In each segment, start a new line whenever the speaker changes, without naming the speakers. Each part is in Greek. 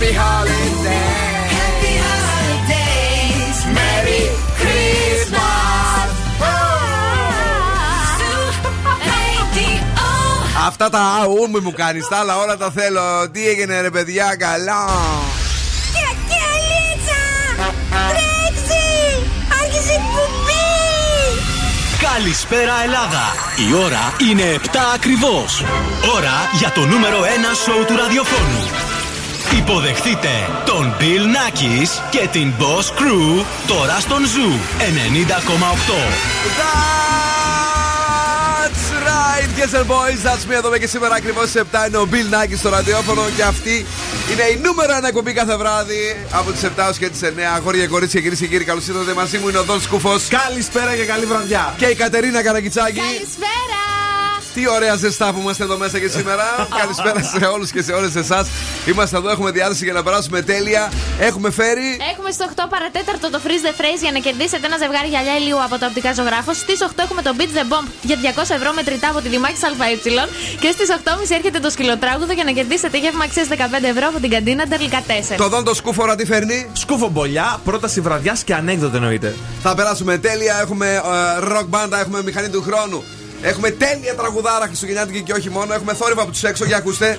Happy holidays.
Happy holidays.
Merry Christmas. Αυτά τα αούμι μου κάνεις, τα άλλα όλα τα θέλω. Τι έγινε ρε παιδιά, καλά.
Τρέξει! Άρχισε η εκπομπή!
Καλησπέρα Ελλάδα! Η ώρα είναι 7 ακριβώς. Ώρα για το νούμερο 1 σοου του ραδιοφώνου. Υποδεχτείτε τον Bill Nackis και την Boss Crew τώρα στον Zoo 90,8.
That's right, yes and boys. That's me εδώ και σήμερα ακριβώς στις 7 είναι ο Bill Nackis στο ραδιόφωνο και αυτή είναι η νούμερο 1 εκπομπή κάθε βράδυ από τις 7 έως και τις 9. Αγόρια και κορίτσια, κυρίες και κύριοι, καλώς ήρθατε μαζί μου. Είναι ο Δον Σκούφος.
Καλησπέρα και καλή βραδιά.
Και η Κατερίνα Καρακιτσάκη.
Καλησπέρα!
Τι ωραία ζεστά που είμαστε εδώ μέσα και σήμερα. Καλησπέρα σε όλους και σε όλες εσάς. Είμαστε εδώ, έχουμε διάθεση για να περάσουμε τέλεια. Έχουμε φέρει.
Έχουμε στις 8 παρατέταρτο το Freeze the Phrase για να κερδίσετε ένα ζευγάρι γυαλιά ηλίου από το οπτικά ζωγράφο. Στις 8 έχουμε το Beat the Bomb για 200 ευρώ μετρητά από τη Δημάκη ΑΕ. Και στις 8.30 έρχεται το σκυλοτράγουδο για να κερδίσετε γεύμα αξίας 15 ευρώ από την καντίνα Ντερλικά 4.
Το δόν το σκούφορα τι φέρνει.
Σκούφο μπολιά, πρόταση βραδιάς και ανέκδοτο εννοείται.
Θα περάσουμε τέλεια. Έχουμε ε, rock band, έχουμε μηχανή του χρόνου. Έχουμε τέλεια τραγουδάρα Χριστουγεννιάτικη και όχι μόνο. Έχουμε θόρυβα από τους έξω. Για ακούστε.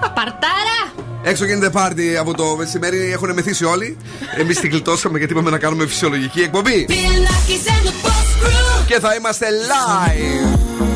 Παρτάρα!
Έξω γίνεται πάρτι από το μεσημέρι. Έχουν μεθύσει όλοι. Εμείς την γλιτώσαμε γιατί είπαμε να κάνουμε φυσιολογική εκπομπή.
Bill Nackis and the Boss Crew.
Και θα είμαστε live.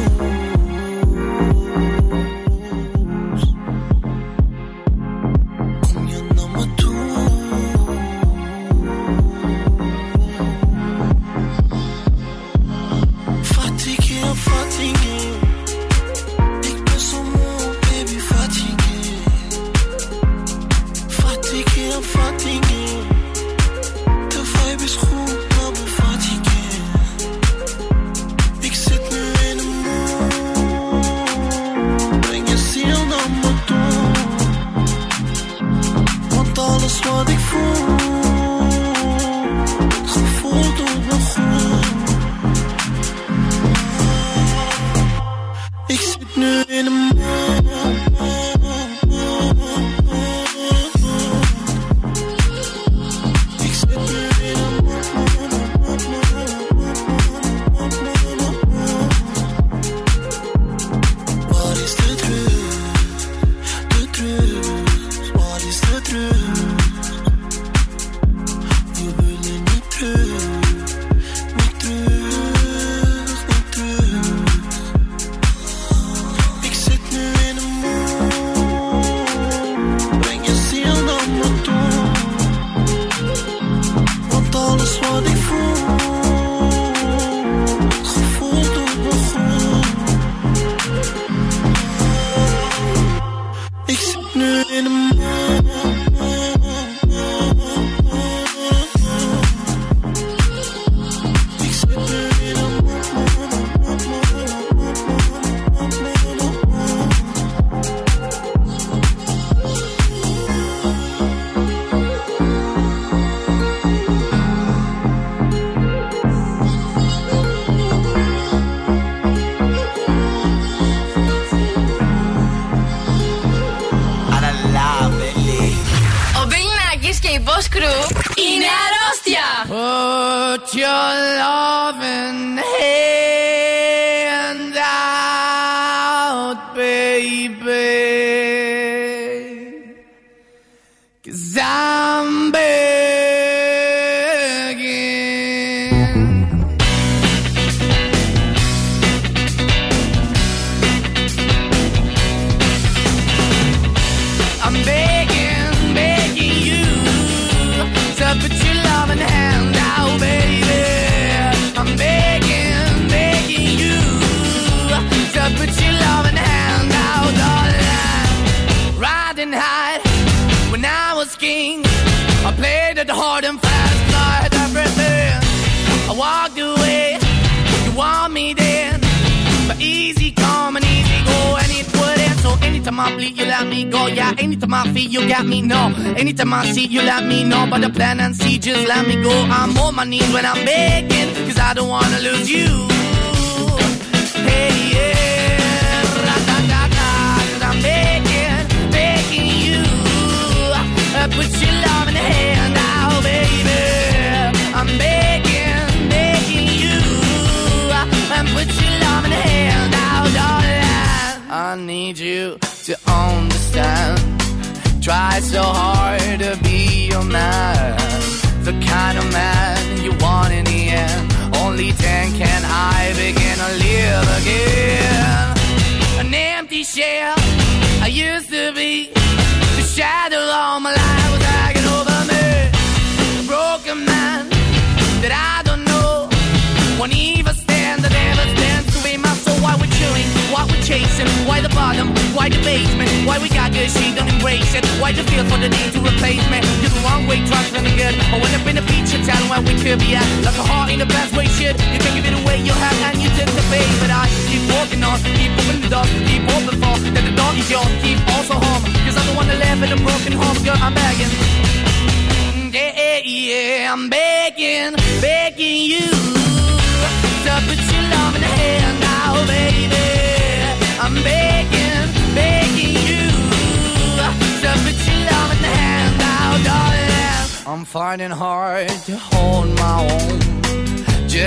Knees when I'm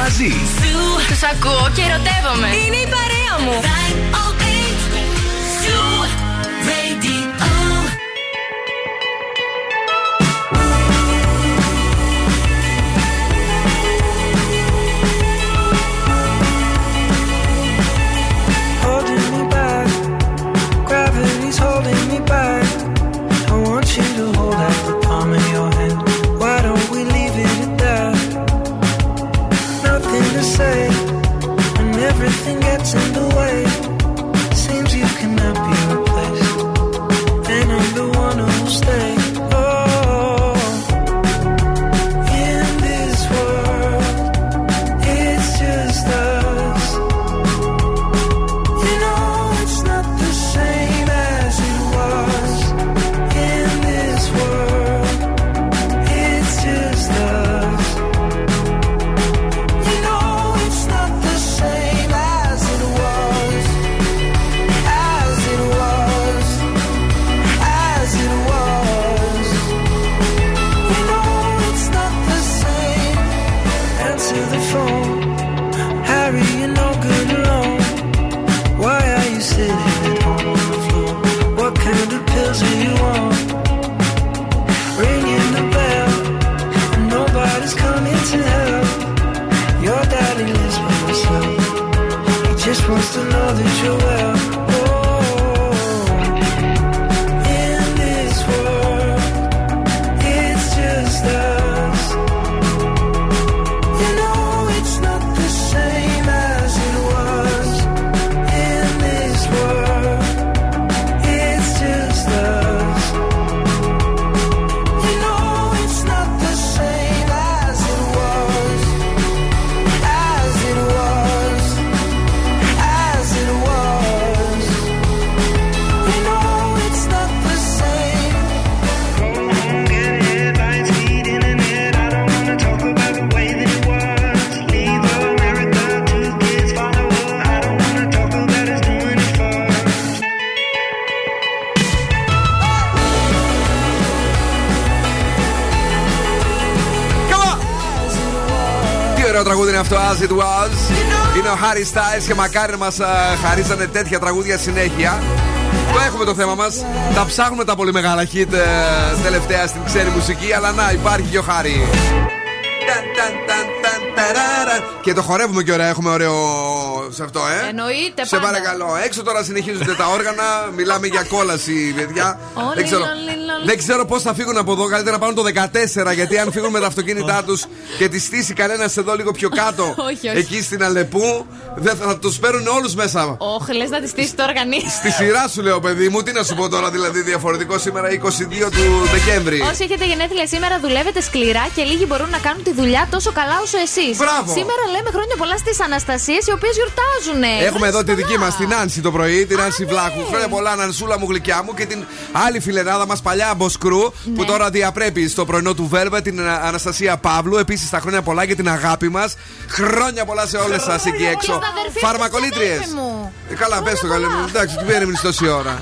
μαζί.
Τους ακούω και ερωτεύομαι.
Είναι η παρέα μου.
answer.
αυτό As It Was. Είναι ο Harry Styles και μακάρι μας ε, χαρίζανε τέτοια τραγούδια συνέχεια. Το έχουμε το θέμα μας. Τα ψάχνουμε τα πολύ μεγάλα hit ε, τελευταία στην ξένη μουσική. Αλλά να υπάρχει και ο Χάρη. Και το χορεύουμε και ωραία. Έχουμε ωραίο σε αυτό, ε.
Εννοείται
Σε
πάντα.
παρακαλώ. Έξω τώρα συνεχίζονται τα όργανα, μιλάμε για κόλαση, παιδιά.
Όλοι,
δεν ξέρω,
όλοι, όλοι.
δεν ξέρω πώς θα φύγουν από εδώ. Καλύτερα να πάρουν το 14, γιατί αν φύγουν με τα αυτοκίνητά τους και τη στήσει κανένας εδώ λίγο πιο κάτω,
Όχι, όχι.
εκεί στην Αλεπού, δεν θα, θα τους παίρνουν όλους μέσα.
Όχ, λες να τη στήσει τώρα κανεί.
Στη σειρά σου λέω, παιδί μου, τι να σου πω τώρα, δηλαδή διαφορετικό σήμερα 22 του Δεκέμβρη.
Όσοι έχετε γενέθλια σήμερα, δουλεύετε σκληρά και λίγοι μπορούν να κάνουν τη δουλειά τόσο καλά όσο εσείς.
Μπράβο.
Σήμερα λέμε χρόνια πολλά στις Αναστασίες, οι οποίες γιορτάζουν.
Έχουμε εδώ τη δική μας, την Άνση το πρωί, την Άνση Βλάχου. Χρόνια πολλά, Νανσούλα μου, γλυκιά μου και την άλλη φιλενάδα μας, παλιά Μποσκρού, που
Ναι.
τώρα διαπρέπει στο πρωινό του Βέρβα, την Α- Αναστασία Παύλου. Επίσης τα χρόνια πολλά και την αγάπη μας. Χρόνια πολλά σε όλες σας εκεί έξω.
στα αδερφή μου,
Φαρμακολήτριε.
στην αδέρφη μου.
Καλά, πες το καλέ μου. Εντάξει, τι περιμένεις τόση ώρα.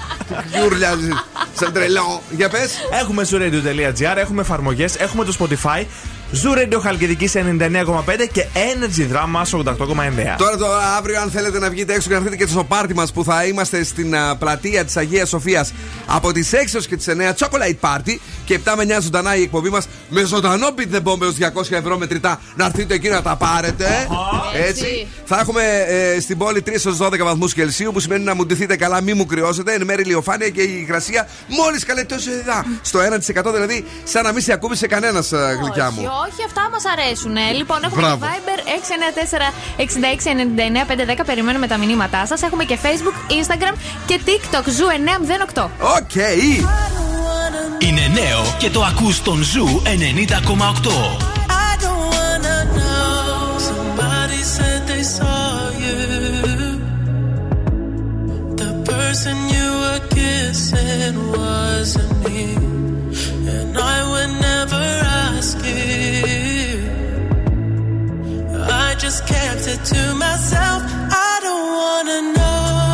Γιουρλιάζεις σαν τρελό. Για πες.
Έχουμε zooradio.gr, έχουμε εφαρμογές, έχουμε το Spotify, Zoo Radio Χαλκιδική 99,5 και Energy Drama 88,9.
Τώρα το αύριο, αν θέλετε να βγείτε έξω και να έρθετε και στο πάρτι μας που θα είμαστε στην α, πλατεία της Αγίας Σοφίας από τις 6 έως και τις 9, Chocolate Party και 7 με 9 ζωντανά η εκπομπή μας με ζωντανό beat the bomb έως 200 ευρώ μετρητά. Να έρθετε εκεί να τα πάρετε. Έτσι. Θα έχουμε ε, στην πόλη 3 έως 12 βαθμούς Κελσίου που σημαίνει να μου ντυθείτε καλά, μη μου κρυώσετε. Εν μέρη ηλιοφάνεια και η υγρασία μόλις καλέ τόσο ειδά. Στο 1% δηλαδή, σαν να μην σε ακούμπησε κανένας γλυκιά μου.
Όχι, όχι, αυτά μα αρέσουν. Λοιπόν, έχουμε
Μπράβο.
το Viber 694-6699-510. Περιμένουμε τα μηνύματά σα. Έχουμε και Facebook, Instagram και TikTok. Ζου 908.
Οκ.
Είναι νέο και το ακούς στον Ζου 90,8.
I don't wanna know. Somebody said they saw you. The person you were kissing wasn't me. And I would never ask you. I just kept it to myself. I don't wanna know.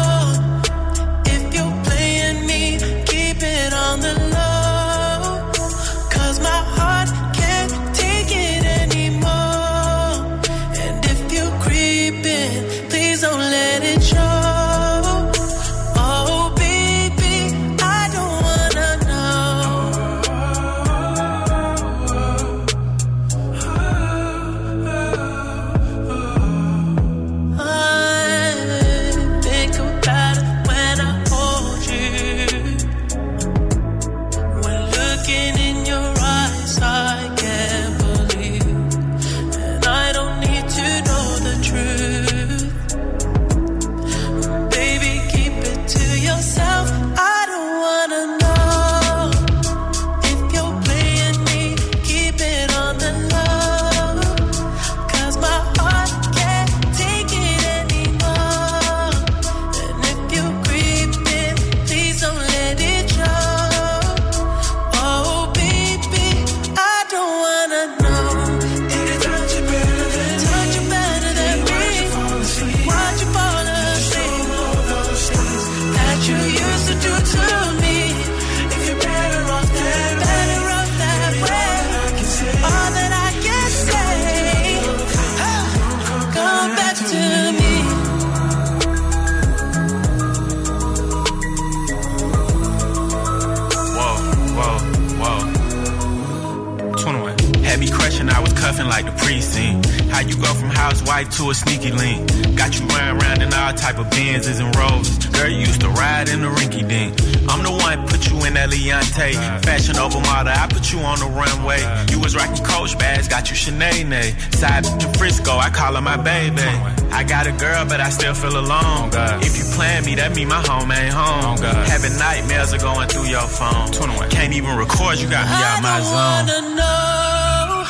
Still feel alone. If you plan me, that mean my home ain't home. Oh, Having nightmares are going through your phone. Can't even record, you got me out my zone.
don't wanna know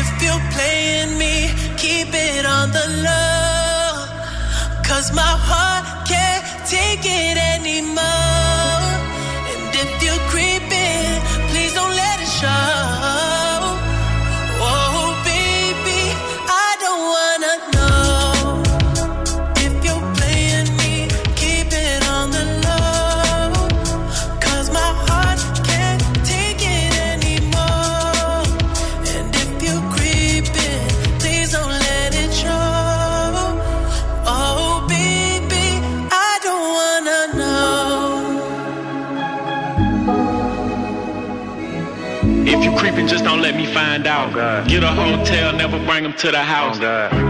if you're playing me. Keep it on the low, cause my heart can't take it anymore.
God. Get a hotel, never bring them to the
oh,
house. Oh God.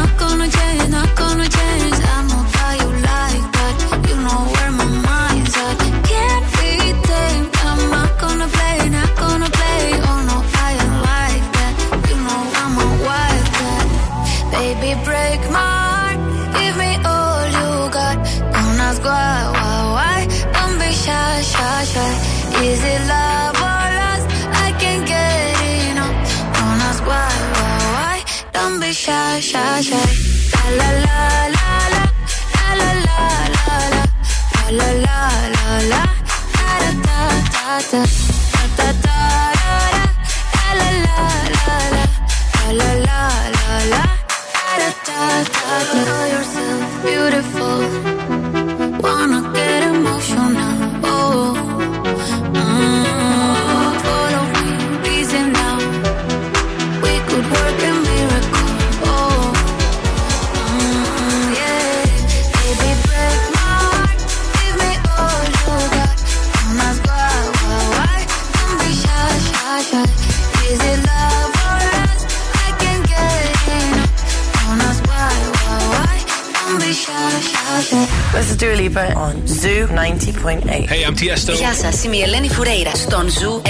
Hey, I'm Tiesto.
Γεια σας, είμαι η Ελένη Φουρέιρα στον Ζου 90,8.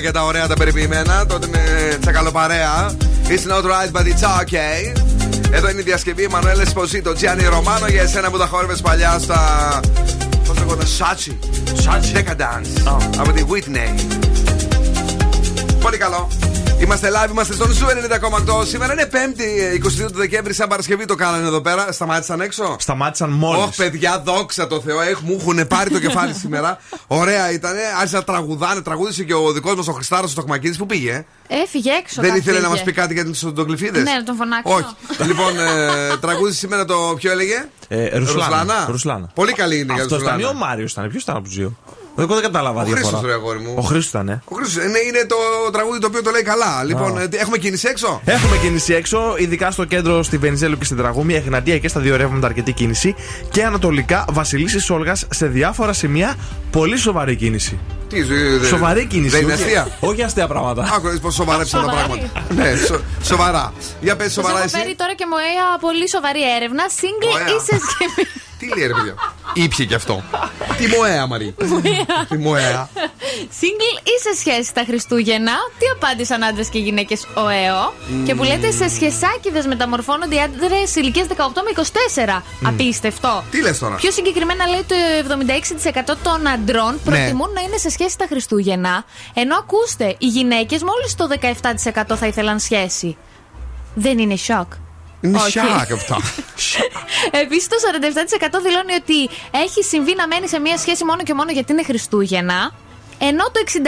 Κλαμπάκια τα ωραία τα περιποιημένα. Τότε με τσακαλοπαρέα. It's not right, but it's okay. Εδώ είναι η διασκευή Μανουέλ Εσποζίτο, Τζιάνι Ρωμάνο για εσένα που τα χόρευες παλιά στα. Πώς λέγονταν, Σάτσι. Σάτσι. Decadence. Από τη Whitney. Πολύ καλό. Είμαστε live, είμαστε στον Zoo 90,8. Σήμερα είναι 5η, 22 του Δεκέμβρη, σαν Παρασκευή το κάνανε εδώ πέρα. Σταμάτησαν έξω.
Σταμάτησαν μόλις.
Όχι, παιδιά, δόξα τω Θεώ, έχ, μου έχουν πάρει το κεφάλι σήμερα. Ωραία ήταν, άρχισαν να τραγουδάνε. Τραγούδισε και ο δικός μας ο Χριστάρος ο Στοχμακίδης που πήγε.
Έφυγε έξω.
Δεν
καθ'
ήθελε να μας
πήγε.
πει κάτι για τους οντογλυφίδε.
Ναι, να τον φωνάξω.
Όχι. λοιπόν, ε, τραγούδισε σήμερα το ποιο έλεγε;
Ε, Ρουσλάνα. Ρουσλάνα.
Πολύ καλή είναι για
Αυτός ήταν ή
Ρουσλάνα.
ο Μάριος ήταν. Ποιος ήταν από τους δύο; Εγώ δεν κατάλαβα
Ο
διαφορά.
Χρήστος, ρε αγόρι μου.
Ο Χρήστος ήταν, ε.
Ο Χρήστος, είναι, είναι το τραγούδι το οποίο το λέει καλά. Λοιπόν, ε, έχουμε κίνηση έξω;
Έχουμε κίνηση έξω, ειδικά στο κέντρο στη Βενιζέλου και στην Τραγούμια, Εγνατία και στα δύο ρεύματα αρκετή κίνηση. Και ανατολικά Βασιλίση Σόλγας σε διάφορα σημεία πολύ σοβαρή κίνηση.
Τι, ε, δε-
Σοβαρή κίνηση.
Δεν είναι
όχι-
αστεία;
Όχι αστεία πράγματα.
Άκου πώς σοβαρέψαν τα
Σοβαρή.
πράγματα. ναι, σο- σοβαρά. Για πες
Σας
σοβαρά
έχω
εσύ.
φέρει τώρα και μια πολύ σοβαρή έρευνα. Single
Ωραία.
ή σε σχέση.
Τι λέει ρε παιδιά; Ήπια κι αυτό. Τι μοέα, Μαρή. Τι μοέα.
Single ή σε σχέση τα Χριστούγεννα. Τι απάντησαν άντρες και γυναίκες ο ΕΟ. Και που λέτε σε σχεσάκιδες μεταμορφώνονται οι άντρες ηλικίας 18 με 24. Απίστευτο.
Τι λες τώρα;
Πιο συγκεκριμένα λέει το 76% των αντρών
Ναι.
προτιμούν να είναι σε σχέση τα Χριστούγεννα. Ενώ ακούστε, οι γυναίκες μόλις το 17% θα ήθελαν σχέση. Δεν είναι σοκ.
Είναι
Όχι.
σιάκ αυτά.
Επίσης, το 47% δηλώνει ότι έχει συμβεί να μένει σε μια σχέση μόνο και μόνο γιατί είναι Χριστούγεννα. Ενώ το 69%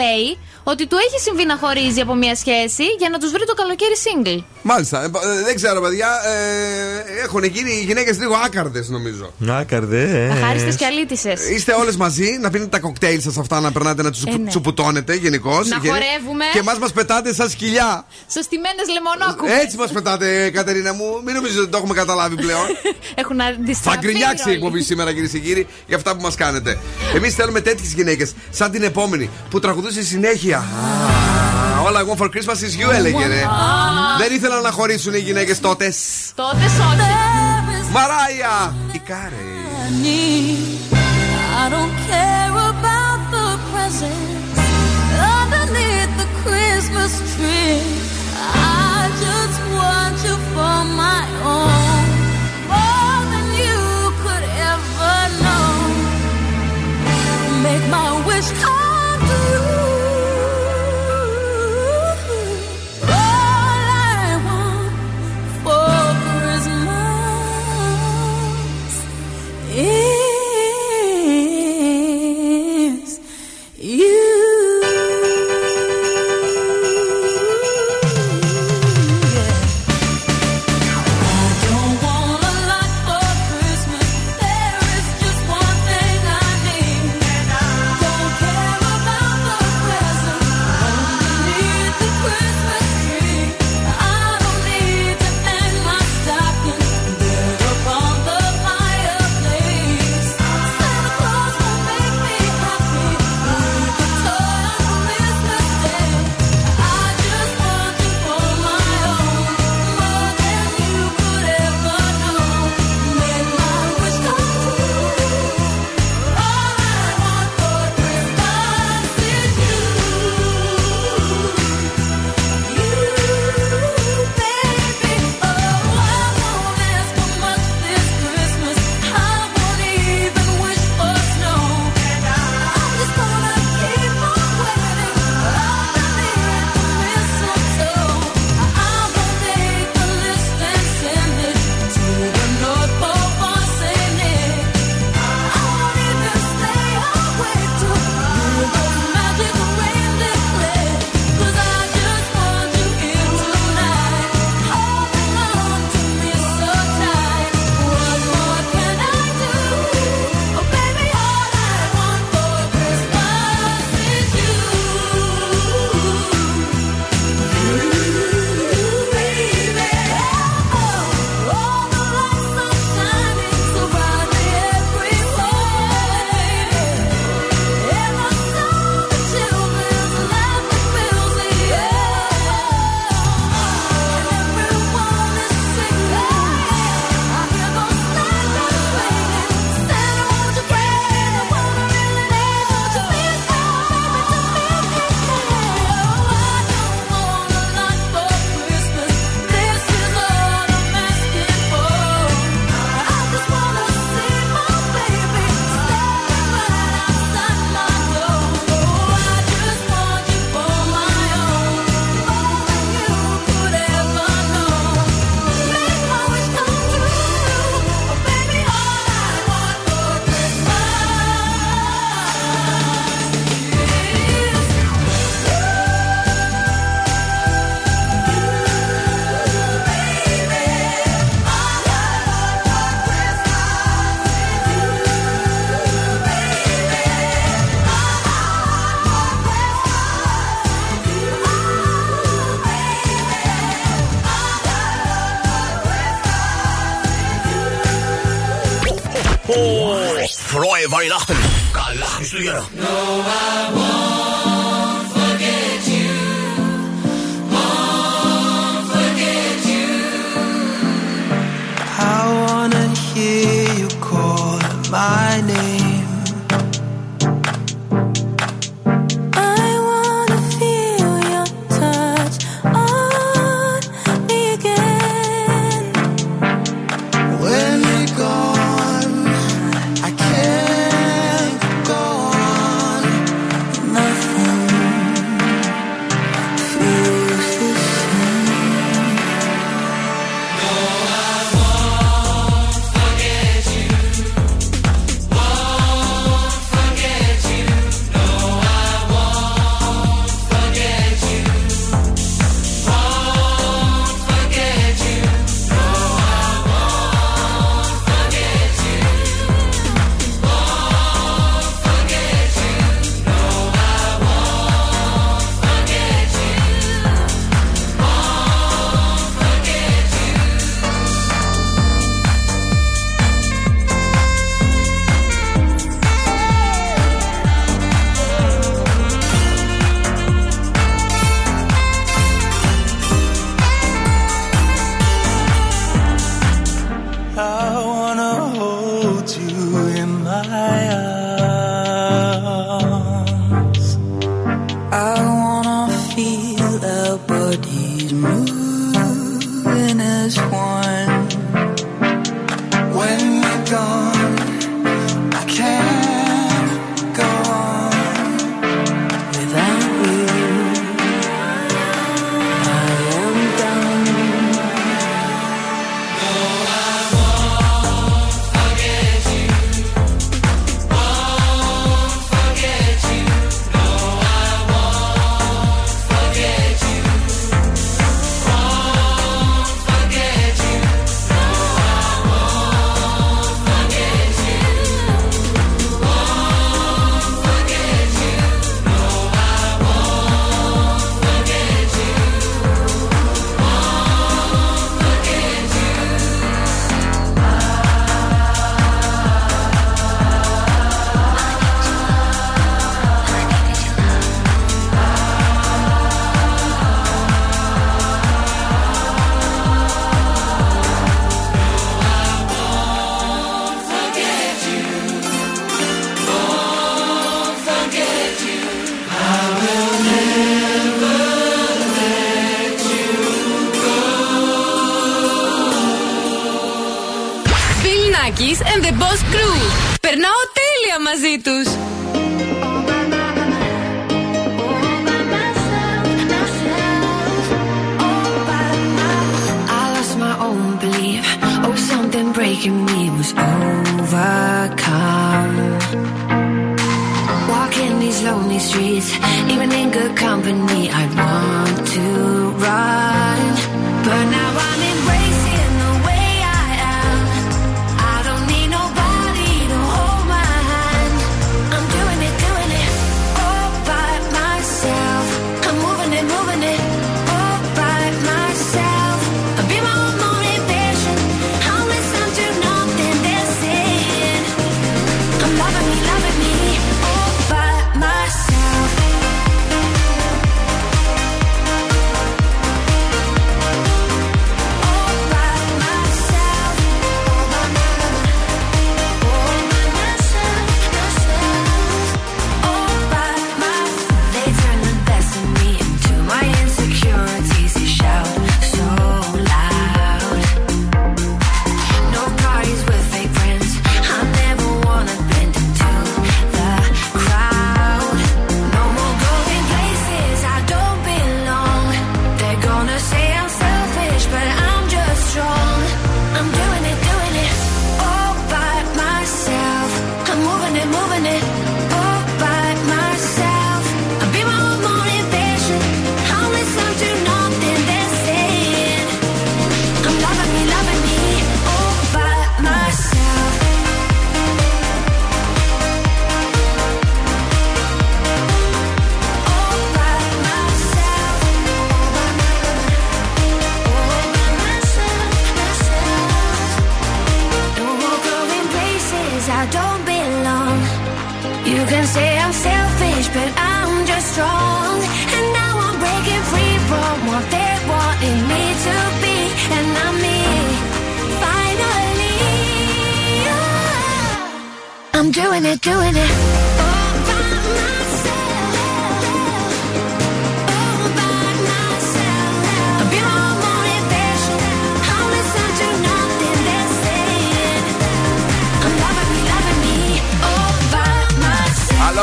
λέει ότι του έχει συμβεί να χωρίζει από μια σχέση για να τους βρει το καλοκαίρι single.
Μάλιστα. Ε, ε, δεν ξέρω, παιδιά. Ε, έχουν γίνει οι γυναίκες λίγο άκαρδες, νομίζω.
Να καρδέ.
Αχάριστες και αλήτησες.
Είστε όλες μαζί να πίνετε τα κοκτέιλ σας αυτά, να περνάτε να τους
Ε, ναι.
τσουποτώνετε γενικώς.
Να χορεύουμε.
Και εμάς μας πετάτε σαν σκυλιά.
Σωστημένε λεμονόκουπε.
Έτσι μας πετάτε, Κατερίνα μου. Μην νομίζετε ότι το έχουμε καταλάβει πλέον.
Έχουν αντιστραφεί.
Θα γκρινιάξει η
όλοι.
εκπομπή σήμερα, κυρίες και κύριοι, για αυτά που μας κάνετε. Εμείς θέλουμε τέτοιες γυναίκες, σαν την επόμενη, που τραγουδούσε συνέχεια. Ah, All I want for Christmas is you, έλεγε ρε. Δεν ήθελαν να χωρίσουν οι γυναίκε τότε.
Τότε όχι.
Μαράια! Η Κάρε.
I don't care about the presents underneath the Christmas tree. I just want you for my own, is
aan de Καλά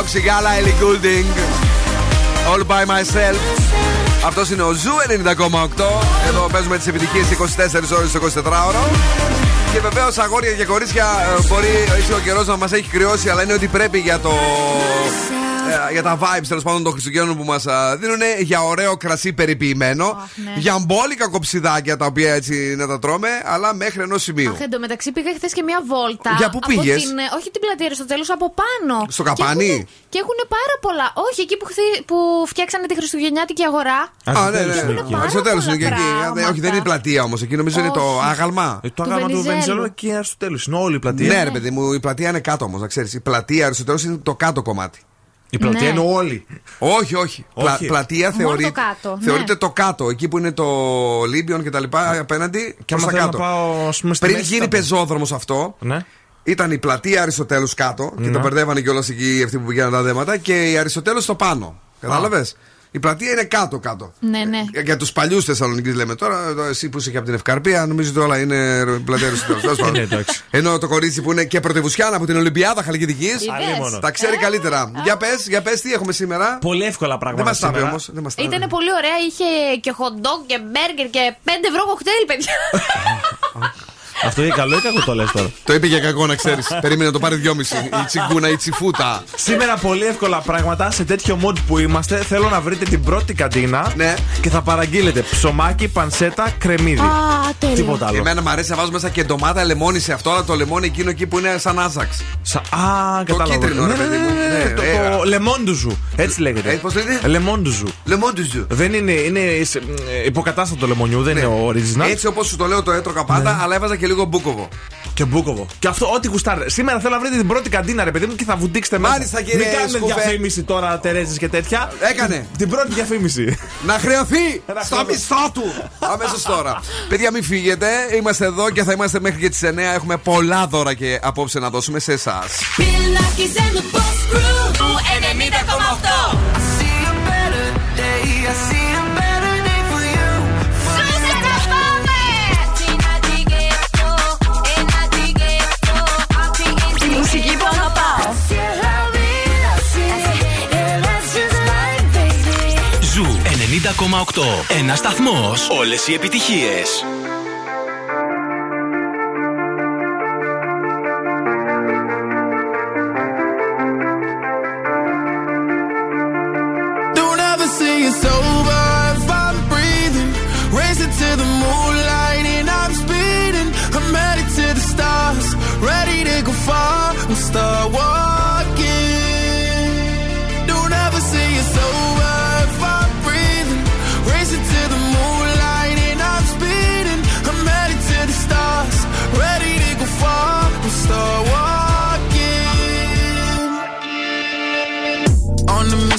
Alok, Sigala, Ellie Goulding. All by myself. Αυτός είναι ο Zoo 90,8. Εδώ παίζουμε τις επιτυχίες 24 ώρες στο 24ωρο. Και βεβαίως αγόρια και κορίτσια ε, μπορεί έτσι ο καιρός να μας έχει κρυώσει, αλλά είναι ότι πρέπει για το. Ε, για τα vibes τέλος πάντων των Χριστουγέννων που μας δίνουν για ωραίο κρασί περιποιημένο,
ναι.
για μπόλικα κοψιδάκια τα οποία έτσι να τα τρώμε, αλλά μέχρι ενός σημείου.
Αχ, εντωμεταξύ πήγα χθες και μία βόλτα.
Για πού
από
πήγες;
Την, ε, όχι την πλατεία Αριστοτέλους, από πάνω.
Στο καπάνι;
Και έχουν πάρα πολλά. Όχι, εκεί που, χθι- που φτιάξανε τη Χριστουγεννιάτικη αγορά.
Α, ναι, ναι.
πάρα
Αριστοτέλου είναι και εκεί.
πράγματα.
Όχι, δεν είναι η πλατεία όμως. Εκεί νομίζω είναι το
Όχι.
άγαλμα.
Ε, το
Του
άγαλμα του
Βενιζέλου.
Βενιζέλου και Αριστοτέλους. Είναι όλη η πλατεία.
Ναι, ρε παιδί μου, η πλατεία είναι κάτω όμως, να ξέρεις. Η πλατεία Αριστοτέλους είναι το κάτω κομμάτι.
Η πλατεία
Ναι.
είναι όλη.
Όχι, όχι. Πλα-
Όχι.
πλατεία
Μόνο
θεωρεί,
το κάτω, ναι.
θεωρείται το κάτω. Εκεί που είναι το Λίμπιον και τα λοιπά απέναντι.
Και
προς
άμα
τα
θέλω να
κάτω.
πάω ας πούμε, στη
Πριν
μέση,
γίνει
θα πάω.
πεζόδρομος αυτό,
Ναι.
ήταν η πλατεία Αριστοτέλους κάτω και
Ναι.
τα μπερδεύανε κιόλας εκεί αυτοί που πηγαίναν τα δέματα και η Αριστοτέλους στο πάνω. Κατάλαβες; Η πλατεία είναι κάτω-κάτω.
Ναι, ναι.
Για, για τους παλιούς Θεσσαλονίκης λέμε τώρα, εδώ εσύ που είσαι και από την Ευκαρπία, νομίζω ότι όλα είναι πλατεία Αριστοτέλου. Τέλος πάντων.
Ε, ναι, εντάξει.
Ενώ το κορίτσι που είναι και πρωτευουσιάνα από την Ολυμπιάδα Χαλκιδικής.
Αλίμονο.
Τα ξέρει καλύτερα. Για πες, για πες τι έχουμε σήμερα;
Πολύ εύκολα
Δεν
πράγματα.
μας τα πει
σήμερα.
όμως. Δεν μας τα πει.
Ήταν πολύ ωραία, είχε και hot dog και burger και 5 ευρώ κοκτέιλ, παιδιά.
Αυτό είναι καλό ή κακό το λες τώρα;
Το είπε για κακό να ξέρεις. Περίμενε να το πάρει δυόμιση. Η τσιγκούνα, η τσιφούτα.
Σήμερα πολύ εύκολα πράγματα. Σε τέτοιο mood που είμαστε, θέλω να βρείτε την πρώτη καντίνα
Ναι.
και θα παραγγείλετε ψωμάκι, πανσέτα, κρεμμύδι.
Α, τέλειο.
Τίποτα άλλο.
Εμένα μου αρέσει να βάζω μέσα και ντομάτα λεμόνι σε αυτό, αλλά το λεμόνι εκείνο εκεί που είναι σαν άζαξ.
Σα... Α, κατάλαβα.
κίτρινο, ρε
ναι, ναι,
παιδί
ναι,
μου.
ναι,
Ναι,
το,
ε,
το λεμόντουζου. Έτσι λέγεται.
Ε, πώς λέγεται;
Λεμόντουζου.
Λεμόνι του ζου.
Δεν είναι, είναι σε- ε, υποκατάστατο λεμονιού, δεν
Ναι.
είναι original.
Έτσι όπως σου το λέω το έτρωγα πάντα, αλλά έβαζα και λίγο μπούκοβο.
Και μπούκοβο. Και αυτό ό,τι γουστάρετε. Σήμερα θέλω να βρείτε την πρώτη καντίνα, ρε παιδί μου, και θα βουτήξετε μέσα.
Μάλιστα, κύριε
Μην κάνετε
Σκουφέ.
διαφήμιση τώρα, Τερέζης και τέτοια.
Έκανε.
Την πρώτη διαφήμιση.
Να χρεωθεί
Ένα
στο
χρόνο.
μισθό του. Αμέσως τώρα. Παιδιά, μην φύγετε. Είμαστε εδώ και θα είμαστε μέχρι και τις 9. Έχουμε πολλά δώρα και απόψε να δώσουμε σε εσάς.
Bill Nackis
ready to go far and start walking. Don't ever say it's over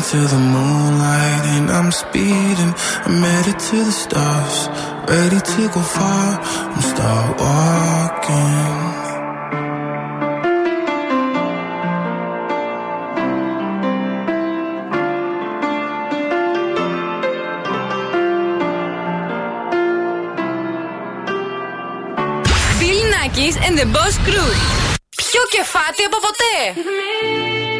to the moonlight and I'm speeding. I'm headed to the stars, ready to go far. I'm start walking.
Bill Nackis and the Boss Crew. Πιο κεφάτι από ποτέ.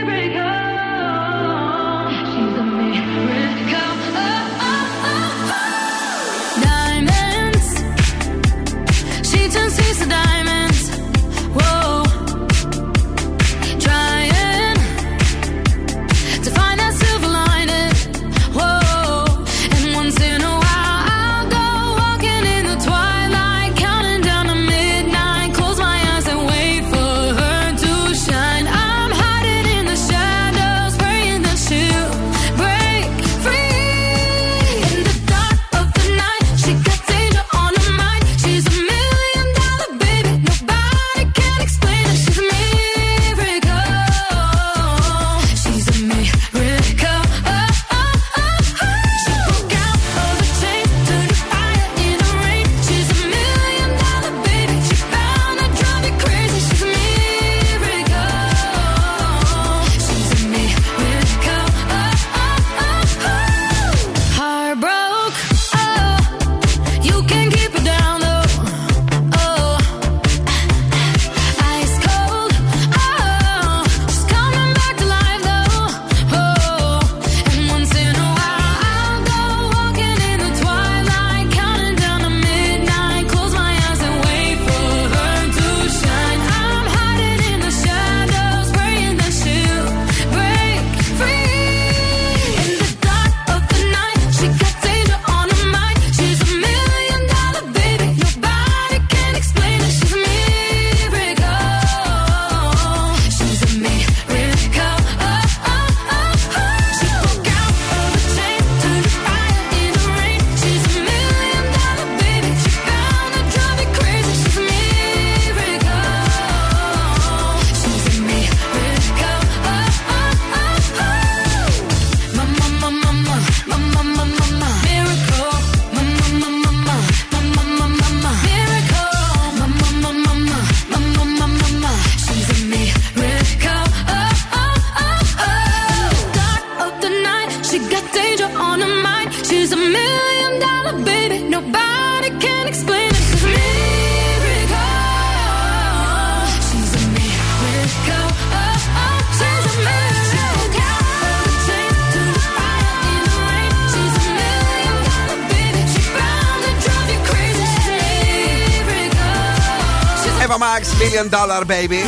Million Dollar Baby.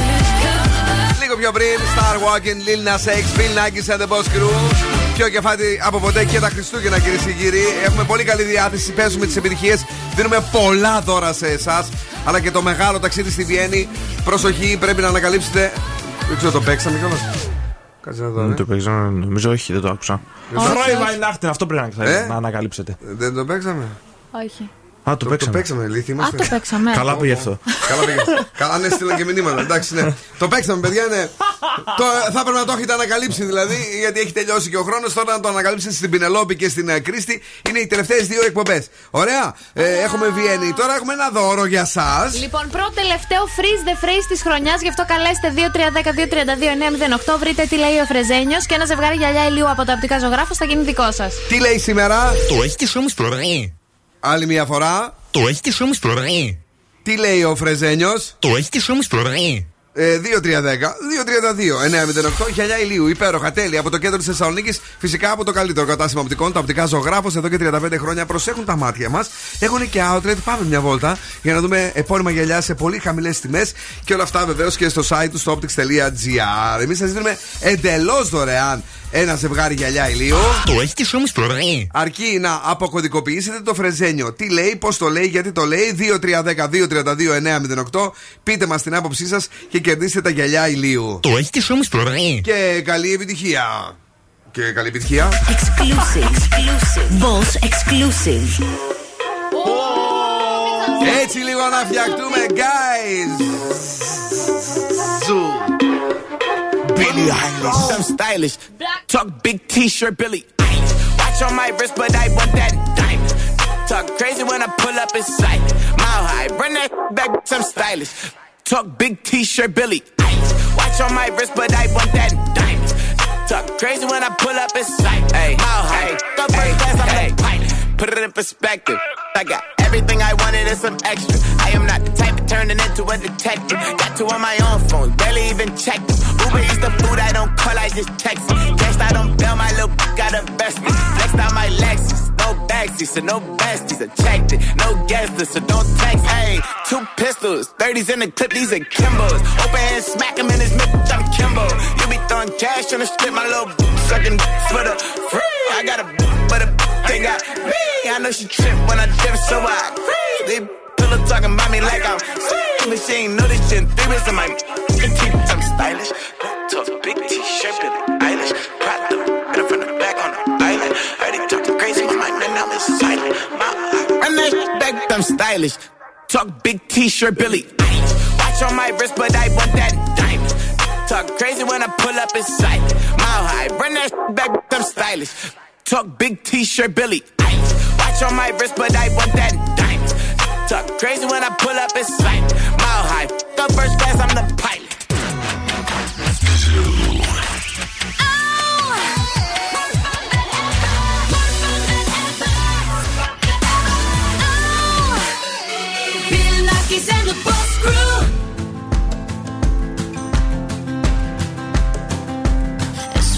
Λίγο πιο πριν, Star Walking, Lil Nas X, Bill Nackis and the Boss Crew. Πιο κεφάτι από ποτέ και τα Χριστούγεννα, κυρίες και κύριοι. Έχουμε πολύ καλή διάθεση, παίζουμε τις επιτυχίες, δίνουμε πολλά δώρα σε εσάς. Αλλά και το μεγάλο ταξίδι στη Βιέννη. Προσοχή, πρέπει να ανακαλύψετε. Δεν ξέρω, το παίξαμε κιόλας; Κάτσε να δω.
Δεν
ε.
το παίξα, νομίζω όχι, δεν το άκουσα.
Δεν το-
Φρόι Βαϊνάχτεν, αυτό πρέπει να,
Ε;
να ανακαλύψετε.
Δεν το παίξαμε.
Όχι.
Α, το
Το, το
παίξαμε.
παίξαμε, ηλίθιοι
Α,
είμαστε.
το παίξαμε.
Καλά πήγε αυτό.
Καλά πήγε. Καλά, ναι, στείλαν και μηνύματα. Εντάξει, ναι. Το παίξαμε, παιδιά, ναι. το, θα έπρεπε να το έχετε ανακαλύψει δηλαδή, γιατί έχει τελειώσει και ο χρόνος. Τώρα να το ανακαλύψετε στην Πινελόπη και στην ε, Κρίστη. Είναι οι τελευταίες δύο εκπομπές. Ωραία. Ε, έχουμε Βιέννη. Τώρα έχουμε ένα δώρο για εσά.
Λοιπόν, πρώτο τελευταίο freeze the phrase της χρονιάς. Γι' αυτό καλέστε 2310-232-908. Βρείτε τι λέει ο Φρεζένιος και ένα ζευγάρι γυαλιά ηλίου από τα οπτικά ζωγράφο θα γίνει δικό σας.
Τι λέει σήμερα;
Το έχει και σώμη πρωί.
Άλλη μια φορά.
Το έχει και σώμη πρωί.
Τι λέει ο Φρεζένιος;
Το έχει και σώμη πρωί.
Ε, 2-3-10-2-32-9-08 Γυαλιά ηλίου, υπέροχα, τέλεια από το κέντρο της Θεσσαλονίκης. Φυσικά από το καλύτερο κατάστημα οπτικών, τα οπτικά ζωγράφος εδώ και 35 χρόνια προσέχουν τα μάτια μας. Έχουν και outlet, πάμε μια βόλτα για να δούμε επώνυμα γυαλιά σε πολύ χαμηλές τιμές και όλα αυτά βεβαίως και στο site του στο optics.gr. Εμείς σας δίνουμε εντελώς δωρεάν ένα ζευγάρι γυαλιά ηλίου.
Το έχει και σώμης πρωί.
Αρκεί να αποκωδικοποιήσετε το φρεζένιο. Τι λέει, πώς το λέει, γιατί το λέει. 2-3-10-2-32-908. Πείτε μας την άποψή σας και κερδίστε τα γυαλιά ηλίου.
Το έχει και σώμης πρωί.
Και καλή επιτυχία. Και καλή επιτυχία.
Exclusive. Exclusive. Boss exclusive.
Έτσι λίγο να φτιαχτούμε, guys.
Billy Eilish. I'm stylish.
Talk big T-shirt, Billy Watch on my wrist, but I want that diamond. Talk crazy when I pull up in sight. Mile high, bring that back. I'm stylish. Talk big T-shirt, Billy Watch on my wrist, but I want that diamond. Talk crazy when I pull up in sight. Mile high, the first class I'm the pilot. Put it in perspective. I got everything I wanted and some extra. I am not the type of turning into a detective. Got two on my own phone, barely even checked them. Uber eats the food I don't call, I just text it. Guessed I don't bail, my little got a vested. Flexed out my Lexus, no backseat, so no besties. It, no guesses, so don't text. Hey, two pistols, 30s in the clip, these are Kimbo's. Open hand, smack him in his mid, I'm Kimbo. You be throwing cash on the strip, my little sucking for the free. I got a but a they got me. I know she trip when I dip, so I free. they pillow talking about me like I'm sweet, but she ain't know this shit. Three in my teeth, I'm stylish. Talk big t-shirt, Billy Eilish. Prop the in front the back on the island. Heard he talking crazy, my mind and it's silent. My, run that back, I'm stylish. Talk big t-shirt, Billy Eilish. Watch on my wrist, but I want that diamond. Talk crazy when I pull up in sight. Mile high, run that back, I'm stylish. Talk big t-shirt, Billy Ice. Watch on my wrist, but I want that diamond. Talk crazy when I pull up in sight. Mile high, the first class, I'm the pilot.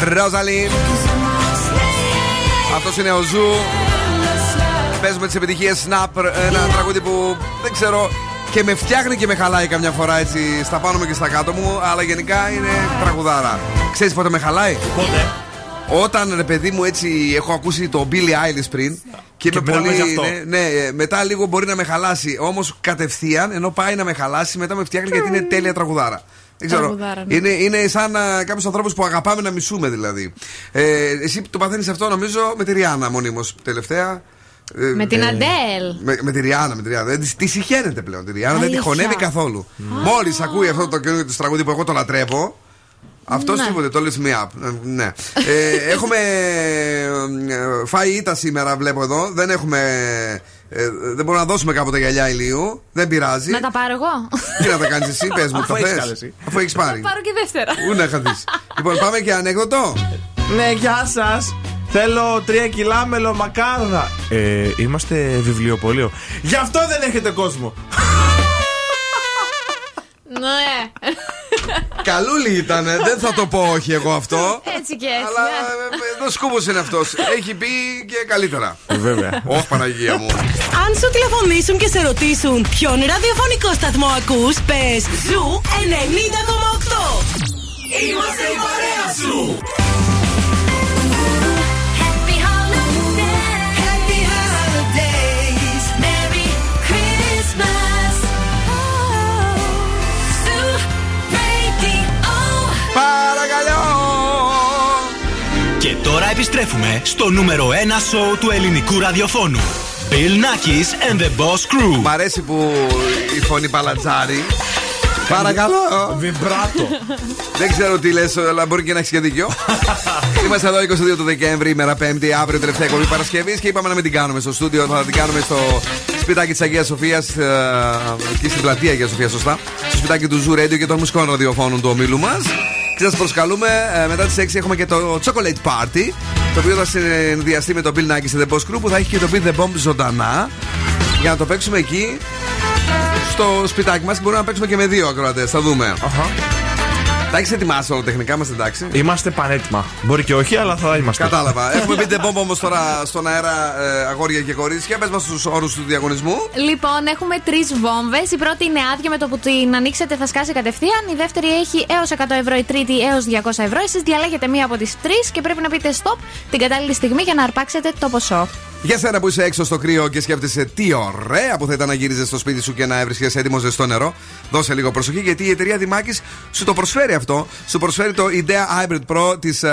Stay.
Rosa Linn. Αυτός είναι ο Zoo. Παίζουμε τις επιτυχίες Snap. Ένα τραγούδι που δεν ξέρω. Και με φτιάχνει και με χαλάει καμιά φορά έτσι στα πάνω μου και στα κάτω μου. Αλλά γενικά είναι τραγουδάρα. Ξέρεις πότε με χαλάει;
Πότε;
Όταν ρε παιδί μου έτσι έχω ακούσει το Billie Eilish πριν και,
Και
είμαι
μιλάμε
πολύ.
γι' αυτό;
Ναι, ναι, ε, μετά λίγο μπορεί να με χαλάσει. Όμως κατευθείαν, ενώ πάει να με χαλάσει, μετά με φτιάχνει γιατί είναι τέλεια τραγουδάρα. Δεν ξέρω.
Τραγουδάρα, ναι.
Είναι, είναι σαν κάποιου ανθρώπου που αγαπάμε να μισούμε δηλαδή. Ε, εσύ το παθαίνεις αυτό νομίζω με τη Ριάννα μονίμως τελευταία. Ε,
Με την
ε,
Αντέλ.
Με, με τη Ριάννα, με τη Ριάννα. Δεν, της, τη συχαίνεται πλέον τη Ριάννα, δεν τη
Αλήθεια.
χωνεύει καθόλου. Μόλις ακούει αυτό το καινούργιο της τραγούδι που εγώ το λατρεύω. Αυτός
Ναι.
τίποτε, το λες me up. Ε, Ναι. Ε, έχουμε ε, φάει ήττα σήμερα, βλέπω εδώ. Δεν έχουμε. Ε, δεν μπορούμε να δώσουμε κάποτε γυαλιά ηλίου. Δεν πειράζει.
Να τα πάρω εγώ.
Τι να τα κάνεις εσύ, πες μου,
Αφού
τα
έχεις
θες;
κάλεση.
Αφού έχεις πάρει.
Πάρω και δεύτερα.
Πού να χαθεί. λοιπόν, πάμε και ανέκδοτο.
Ναι, γεια σας. Θέλω τρία κιλά μελομακάρδα. Ε, είμαστε βιβλιοπωλείο. Γι' αυτό δεν έχετε κόσμο.
Ναι.
Καλούλη ήταν, δεν θα το πω όχι εγώ αυτό.
Έτσι και έτσι.
Αλλά
ναι.
ε, εδώ σκούμπος είναι αυτός. Έχει πει και καλύτερα.
Βέβαια.
Όχι, Παναγία μου.
Αν σου τηλεφωνήσουν και σε ρωτήσουν ποιον ραδιοφωνικό σταθμό ακούς, πες Zoo 90,8.
Είμαστε η παρέα σου.
Παρακαλώ!
Και τώρα επιστρέφουμε στο νούμερο 1 σόου του ελληνικού ραδιοφώνου. Bill Nakis and the Boss Crew.
Μ' αρέσει που η φωνή μπαλαντζάρει. Παρακαλώ!
Βιμπράτο.
Δεν ξέρω τι λες, αλλά μπορεί και να έχεις και δίκιο. Είμαστε εδώ 22 του Δεκέμβρη, ημέρα Πέμπτη, αύριο τελευταία εκπομπή Παρασκευής και είπαμε να μην την κάνουμε στο στούντιο. Θα την κάνουμε στο σπιτάκι της Αγίας Σοφίας, εκεί στην πλατεία Αγίας Σοφίας, σωστά. Στο σπιτάκι του Zoo Radio και των μουσικών ραδιοφώνων του ομίλου μας. Και σας προσκαλούμε ε, μετά τις 6 έχουμε και το Chocolate Party, το οποίο θα συνδυαστεί με το Bill Nackis and the Boss Crew που θα έχει και το Beat the Bomb ζωντανά. Για να το παίξουμε εκεί στο σπιτάκι μας. Μπορούμε να παίξουμε και με δύο ακροατές. Θα δούμε. Τα έχεις ετοιμάσει όλα τεχνικά, είμαστε εντάξει.
Είμαστε πανέτοιμα. Μπορεί και όχι, αλλά θα είμαστε.
Κατάλαβα. Έχουμε μπει τεμπόμπο όμως τώρα στον αέρα ε, αγόρια και κορίτσια. Πες μας τους όρους του διαγωνισμού.
Λοιπόν, έχουμε τρεις βόμβες. Η πρώτη είναι άδεια με το που την ανοίξετε θα σκάσει κατευθείαν. Η δεύτερη έχει έως 100 ευρώ, η τρίτη έως 200 ευρώ. Εσείς διαλέγετε μία από τις τρεις και πρέπει να πείτε stop την κατάλληλη στιγμή για να αρπάξετε το ποσό.
Για σένα που είσαι έξω στο κρύο και σκέφτεσαι τι ωραία που θα ήταν να γύριζες στο σπίτι σου και να έβρισκες έτοιμο ζεστό νερό, δώσε λίγο προσοχή γιατί η εταιρεία Δημάκης σου το προσφέρει αυτό. Σου προσφέρει το IDEA Hybrid Pro της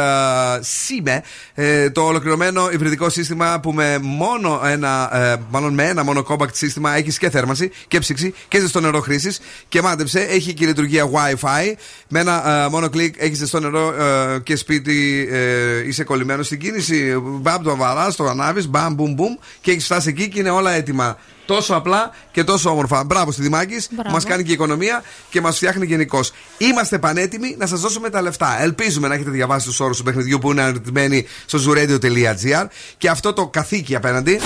SIME, ε, το ολοκληρωμένο υβριδικό σύστημα που με μόνο ένα, ε, μάλλον με ένα μόνο compact σύστημα έχεις και θέρμανση και ψήξη και ζεστό νερό χρήσης και μάντεψε, έχει και λειτουργία Wi-Fi. Με ένα ε, μόνο κλικ έχεις ζεστό νερό ε, και σπίτι ε, είσαι κολλημένος στην κίνηση. Μπαμ το βαράς, το ανάβεις, μπαμ, μπουμ, μπουμ και έχεις φτάσει εκεί και είναι όλα έτοιμα. Τόσο απλά και τόσο όμορφα. Μπράβο στη Δημάκη,
Μπράβο.
μας κάνει και οικονομία και μας φτιάχνει γενικώς. Είμαστε πανέτοιμοι να σας δώσουμε τα λεφτά. Ελπίζουμε να έχετε διαβάσει τους όρους του παιχνιδιού που είναι αναρτημένοι στο zuradio.gr και αυτό το καθήκη απέναντι.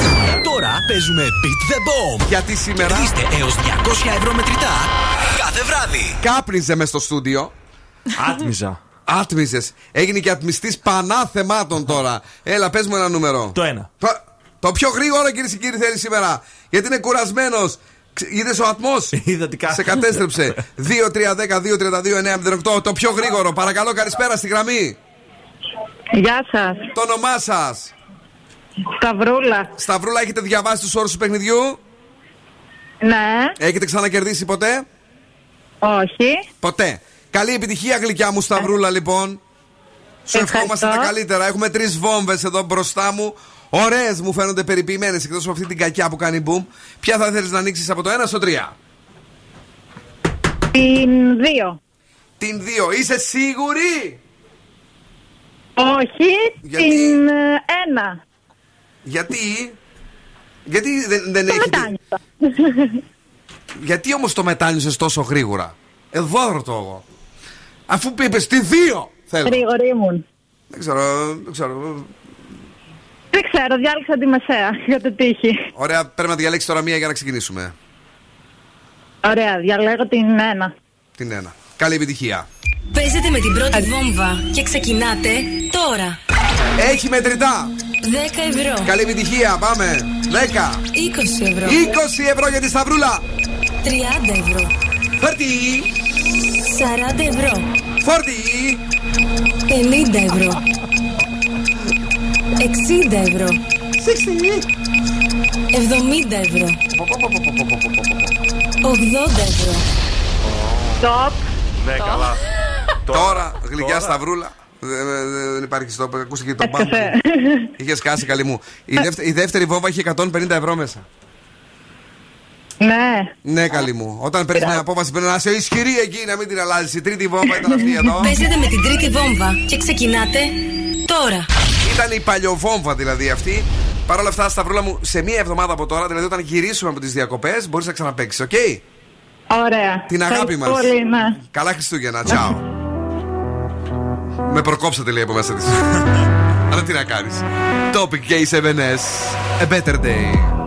Τώρα παίζουμε Beat the Bomb.
Γιατί σήμερα
Κερδίστε έως 200 ευρώ μετρητά κάθε βράδυ.
κάπνιζε μες στο στούντιο.
Άτμιζα.
Άτμιζες. Έγινε και ατμιστής πανά θεμάτων τώρα. Έλα, πες μου ένα νούμερο.
Το ένα.
Το, το πιο γρήγορο κυρίες και κύριοι θέλει σήμερα. Γιατί είναι κουρασμένος. Είδες ο ατμός;
Είδα τι κάνει.
Σε κατέστρεψε. 2-3-10-2-32-9-08. Το πιο γρήγορο. Παρακαλώ, καλησπέρα στη γραμμή.
Γεια σας.
Το όνομά σας;
Σταυρούλα.
Σταυρούλα, έχετε διαβάσει τους όρους του παιχνιδιού;
Ναι.
Έχετε ξανακερδίσει ποτέ;
Όχι.
Ποτέ. Καλή επιτυχία, γλυκιά μου Σταυρούλα, λοιπόν. Σου
Ευχαριστώ.
ευχόμαστε τα καλύτερα. Έχουμε τρεις βόμβες εδώ μπροστά μου. Ωραίες μου φαίνονται περιποιημένες εκτός από αυτή την κακιά που κάνει boom. Ποια θα θέλεις να ανοίξεις από το 1 στο 3.
Την δύο.
Την 2. Είσαι σίγουρη;
Όχι.
Γιατί;
Την ε, ένα.
Γιατί; Γιατί δεν, δεν
Το
έχει.
μετάνιωσα.
Γιατί όμως το μετάνιωσες τόσο γρήγορα; Εδώ ρωτώ εγώ. Αφού είπες τη 2. Θέλω.
Γρήγορη ήμουν.
Δεν ξέρω. Δεν ξέρω.
Δεν ξέρω, διάλεξα τη μεσαία για το τύχη.
Ωραία, πρέπει να διαλέξεις τώρα μία για να ξεκινήσουμε.
Ωραία, διαλέγω την ένα.
Την 1. Καλή επιτυχία.
Παίζετε με την πρώτη βόμβα και ξεκινάτε τώρα.
Έχει μετρητά.
10 ευρώ.
Καλή επιτυχία. Πάμε. 10.
20 ευρώ.
20 ευρώ για τη Σταυρούλα.
30 ευρώ.
Φέρτη.
40 ευρώ.
Φόρτη.
50 ευρώ. 60 ευρώ. 60. 70 ευρώ. 80 ευρώ.
Top.
Ναι, καλά.
Τώρα, γλυκιά Σταυρούλα. Δεν υπάρχει στο ακούστηκε το μπαμ. Είχες σκάσει, καλή μου. Η δεύτερη βόμβα είχε 150 ευρώ μέσα.
Ναι.
Ναι, καλή μου. Όταν παίρνεις μια απόφαση πρέπει να είσαι ισχυρή εκεί, να μην την αλλάζεις. Η τρίτη βόμβα ήταν αυτή εδώ.
Παίζετε με την τρίτη βόμβα και ξεκινάτε τώρα.
Ήταν η παλιοβόμβα δηλαδή αυτή. Παρ' όλα αυτά, Σταυρούλα μου, σε μία εβδομάδα από τώρα, δηλαδή όταν γυρίσουμε από τις διακοπές, μπορείς να ξαναπαίξεις, okay?
Ωραία.
Την αγάπη μας.
Ναι.
Καλά Χριστούγεννα, τσαο. Με προκόψα τη λέει από μέσα της. Αλλά τι να κάνεις. Topic
Gay 7S. A better day.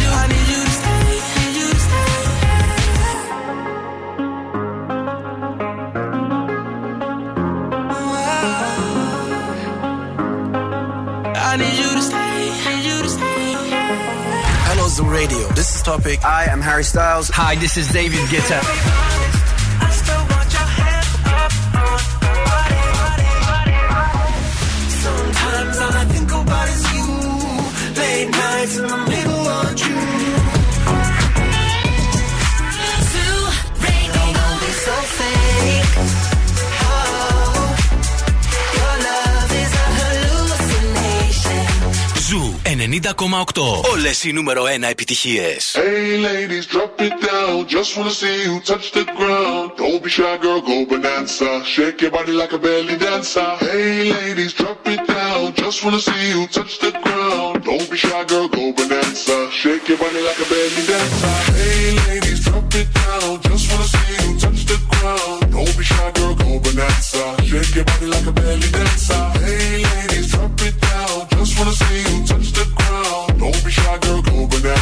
You
Radio. This is Topic. I'm Harry Styles. Hi, this is David Guetta.
Sometimes all I think about is you. Late nights in the middle of
90,8. Όλες οι νούμερο 1 επιτυχίες.
Hey ladies, drop it down. Just wanna see you touch the ground. Don't be shy, girl, go bonanza. Shake your body like a belly dancer. Hey ladies, drop it down. Just wanna see you touch the ground. Don't be shy, girl, go bonanza. Shake your body like a belly dancer. Hey ladies, drop it down. Just wanna see you touch the ground. Don't be shy, girl, go bonanza. Shake your body like a belly dancer. Hey ladies,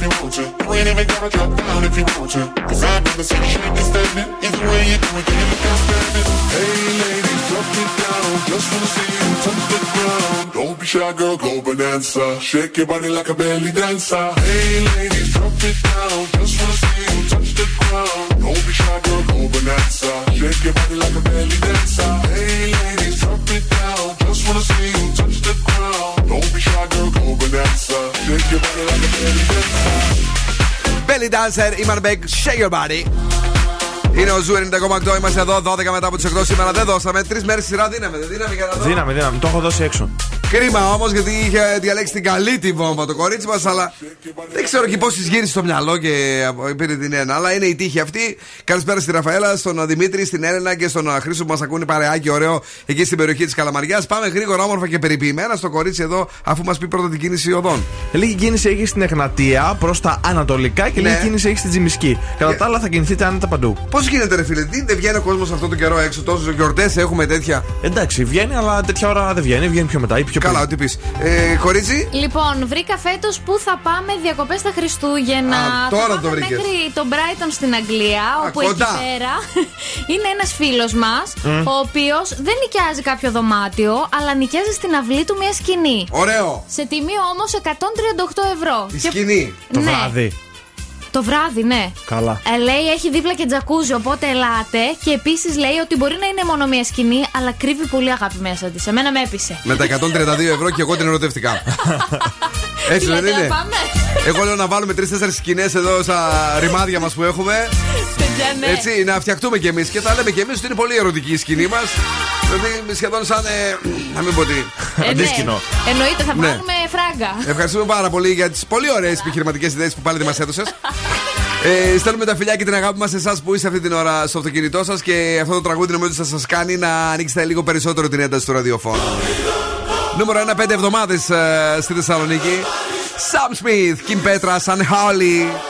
If you want to. You ain't even gotta drop down if you want to. Cause I'd rather see you shake and stand it. Either way you do it, you look outstanding. Hey ladies, drop it down. Just wanna see you touch the ground. Don't be shy, girl, go bonanza. Shake your body like a belly dancer. Hey ladies, drop it down. Just wanna see you touch the ground. Don't be shy, girl, go bonanza. Shake your body like a belly dancer. Hey ladies, drop it down. Just wanna see you touch the ground. Don't be shy, girl, go bonanza. Shake your body like. Belly Dancer,
Imanbek, Shake Your Body. Είναι ο Zoo 90,8. Είμαστε εδώ 12 μετά από τις 8 σήμερα. Δεν δώσαμε. Τρεις μέρες σειρά δίναμε. Δεν δίναμε για να δω.
Δύναμη, δύναμη. Το έχω δώσει έξω.
Κρίμα όμως γιατί είχε διαλέξει την καλή τη βόμβα το κορίτσι μας, αλλά δεν ξέρω και πώς της γύρισε στο μυαλό και πήρε την ένα. Αλλά είναι η τύχη αυτή. Καλησπέρα στη Ραφαέλα, στον Δημήτρη, στην Έλενα και στον Χρήστο που μας ακούνε παρεάκι ωραίο εκεί στην περιοχή της Καλαμαριάς. Πάμε γρήγορα, όμορφα και περιποιημένα στο κορίτσι εδώ, αφού μας πει πρώτα την κίνηση οδών.
Λίγη κίνηση έχει στην Εγνατία προς τα ανατολικά και
Ναι.
λίγη κίνηση έχει στην Τζιμισκή. Κατά τα άλλα θα κινηθείτε άνετα παντού.
Πώς γίνεται, ρε φίλε, τι δεν βγαίνει ο κόσμος αυτό τον καιρό έξω, τόσες γιορτές έχουμε τέτοια;
Εντάξει, βγαίνει, αλλά τέτοια ώρα δεν βγαίνει. Βγαίνει πιο μετά ή πιο
Καλά,
πριν.
ό,τι πεις. Ε, κορίτσι,
Λοιπόν, βρήκα φέτος που θα πάμε διακοπές στα Χριστούγεννα.
Α, τώρα
θα
το
πάμε
βρήκες.
μέχρι τον Brighton στην Αγγλία, όπου
κοντά.
εκεί πέρα είναι ένας φίλος μας,
Μμ.
ο οποίος δεν νοικιάζει κάποιο δωμάτιο, αλλά νοικιάζει στην αυλή του μια σκηνή.
ωραίο.
Σε τιμή όμως 138 ευρώ.
Η
Και-
σκηνή.
Το
Ναι.
βράδυ.
Το βράδυ, ναι.
Καλά.
Ε, λέει έχει δίπλα και τζακούζι, οπότε ελάτε. Και επίσης λέει ότι μπορεί να είναι μόνο μία σκηνή, αλλά κρύβει πολύ αγάπη μέσα της. Εμένα με έπεισε.
Με τα 132 ευρώ και εγώ την ερωτευτικά. Έτσι δεν
Λέτε να
είναι.
πάμε.
Εγώ λέω να βάλουμε τρει-τέσσερι σκηνές εδώ στα ρημάδια μας που έχουμε.
Παιδιά, ναι.
Έτσι, να φτιαχτούμε κι εμείς. Και θα λέμε κι εμείς ότι είναι πολύ ερωτική η σκηνή μας. Δηλαδή σχεδόν σαν. Ε, να μην πω τι.
Ε, ναι. Αντίσκηνο. Εννοείται, θα
ναι.
πάρουμε φράγκα.
Ευχαριστούμε πάρα πολύ για τις πολύ ωραίες επιχειρηματικές ιδέες που πάλι μας έδωσες. Ε, στέλνουμε τα φιλιά και την αγάπη μας σε εσάς που είστε αυτή την ώρα στο αυτοκίνητό σας και αυτό το τραγούδι νομίζω θα σας κάνει να ανοίξετε λίγο περισσότερο την ένταση του ραδιοφώνου. Νούμερο 1 5 εβδομάδες ε, στη Θεσσαλονίκη. Sam Smith, Kim Petra, San
Howley.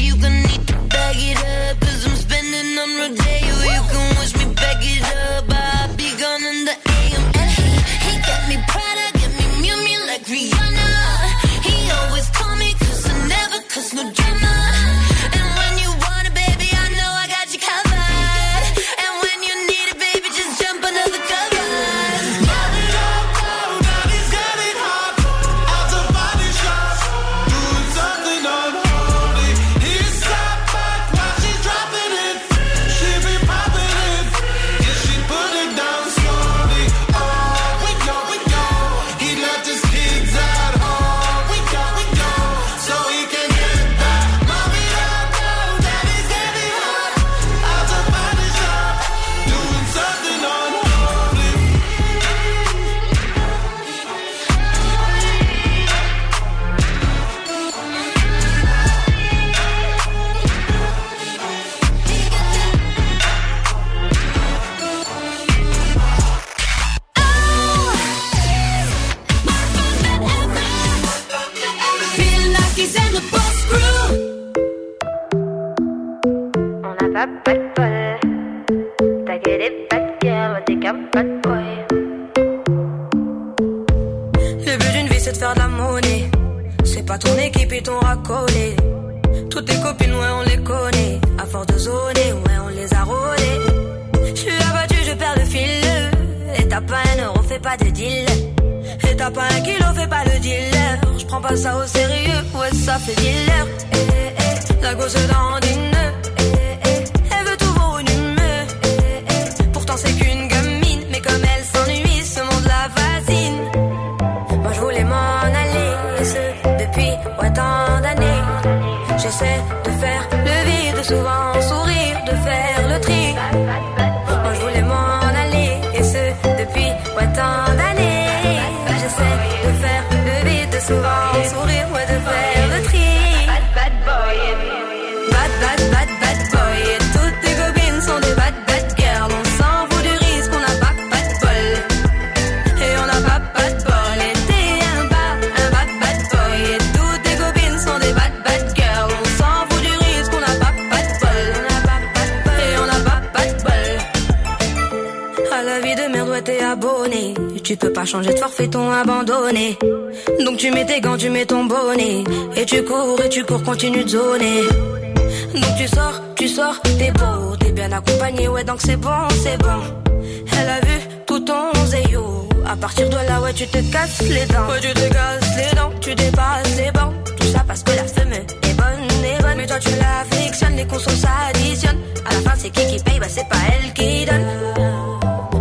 tu cours et tu cours, continue de zoner. Donc tu sors, tu sors, t'es beau, t'es bien accompagné, ouais, donc c'est bon, c'est bon. Elle a vu tout ton zéyo. À partir de là, ouais, tu te casses les dents. Ouais, tu te casses les dents, tu dépasses les bancs. Tout ça parce que la femme est bonne, est bonne. Mais toi, tu la frictionnes, les consos s'additionnent. À la fin, c'est qui qui paye, bah c'est pas elle qui donne.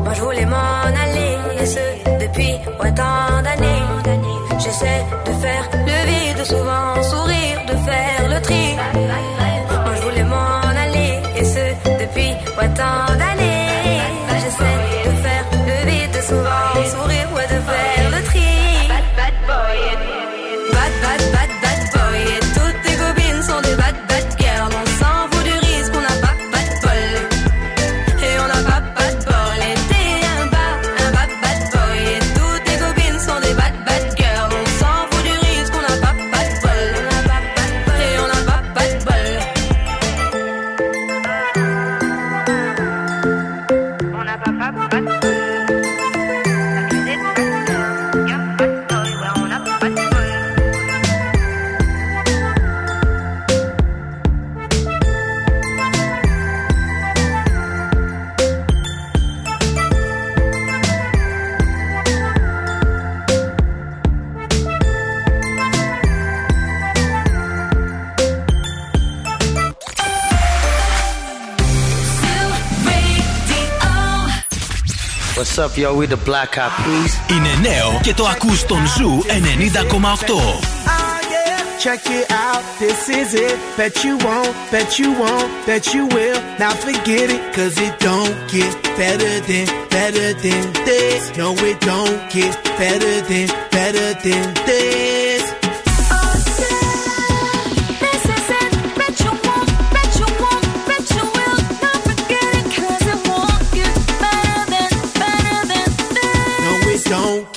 Moi, je voulais m'en aller, et ce, depuis autant d'années. J'essaie de faire
yo? We the Black Eyed Peas.
Είναι νέο και το ακούς στον Ζου 90,8.
Ah, yeah. Check it out, this is it. Bet you won't, bet you won't, bet you will. Now forget it, cause it don't get better than, better than this. No, it don't get better than, better than this.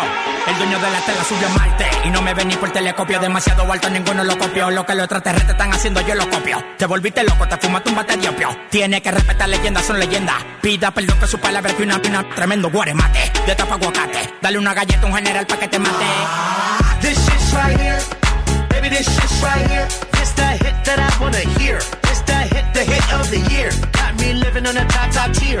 El dueño de la tela subió a Marte y no me ven ni por telescopio. Demasiado alto, ninguno lo copió. Lo que los extraterrestres están haciendo, yo lo copio. Te volviste loco, te fumaste un bate de opio. Tiene que respetar leyendas, son leyendas. Pida perdón que su palabra que una pina. Tremendo guaremate, de tapa aguacate. Dale una galleta a un general pa' que te mate.
This shit's. Baby, this shit's right here. It's the hit that I wanna hear. It's the hit, the hit of the year. Got me living on a top, top tier.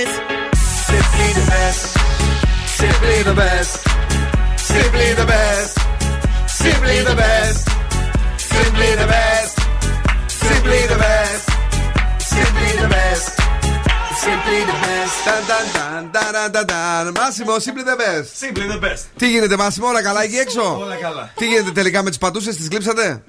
Simply the best.
Simply the best. Simply the best. Simply the best. Simply the best. Simply the best. Simply the best. Simply the best. Ταν, ταν, ταν, ταν, ταν, ταν. Μάσιμο, simply the best.
Simply the best.
Τι γίνεται, Μάσιμο, όλα καλά εκεί έξω.
Όλα καλά.
Τι γίνεται τελικά με τι πατούσε, τι γλύψατε.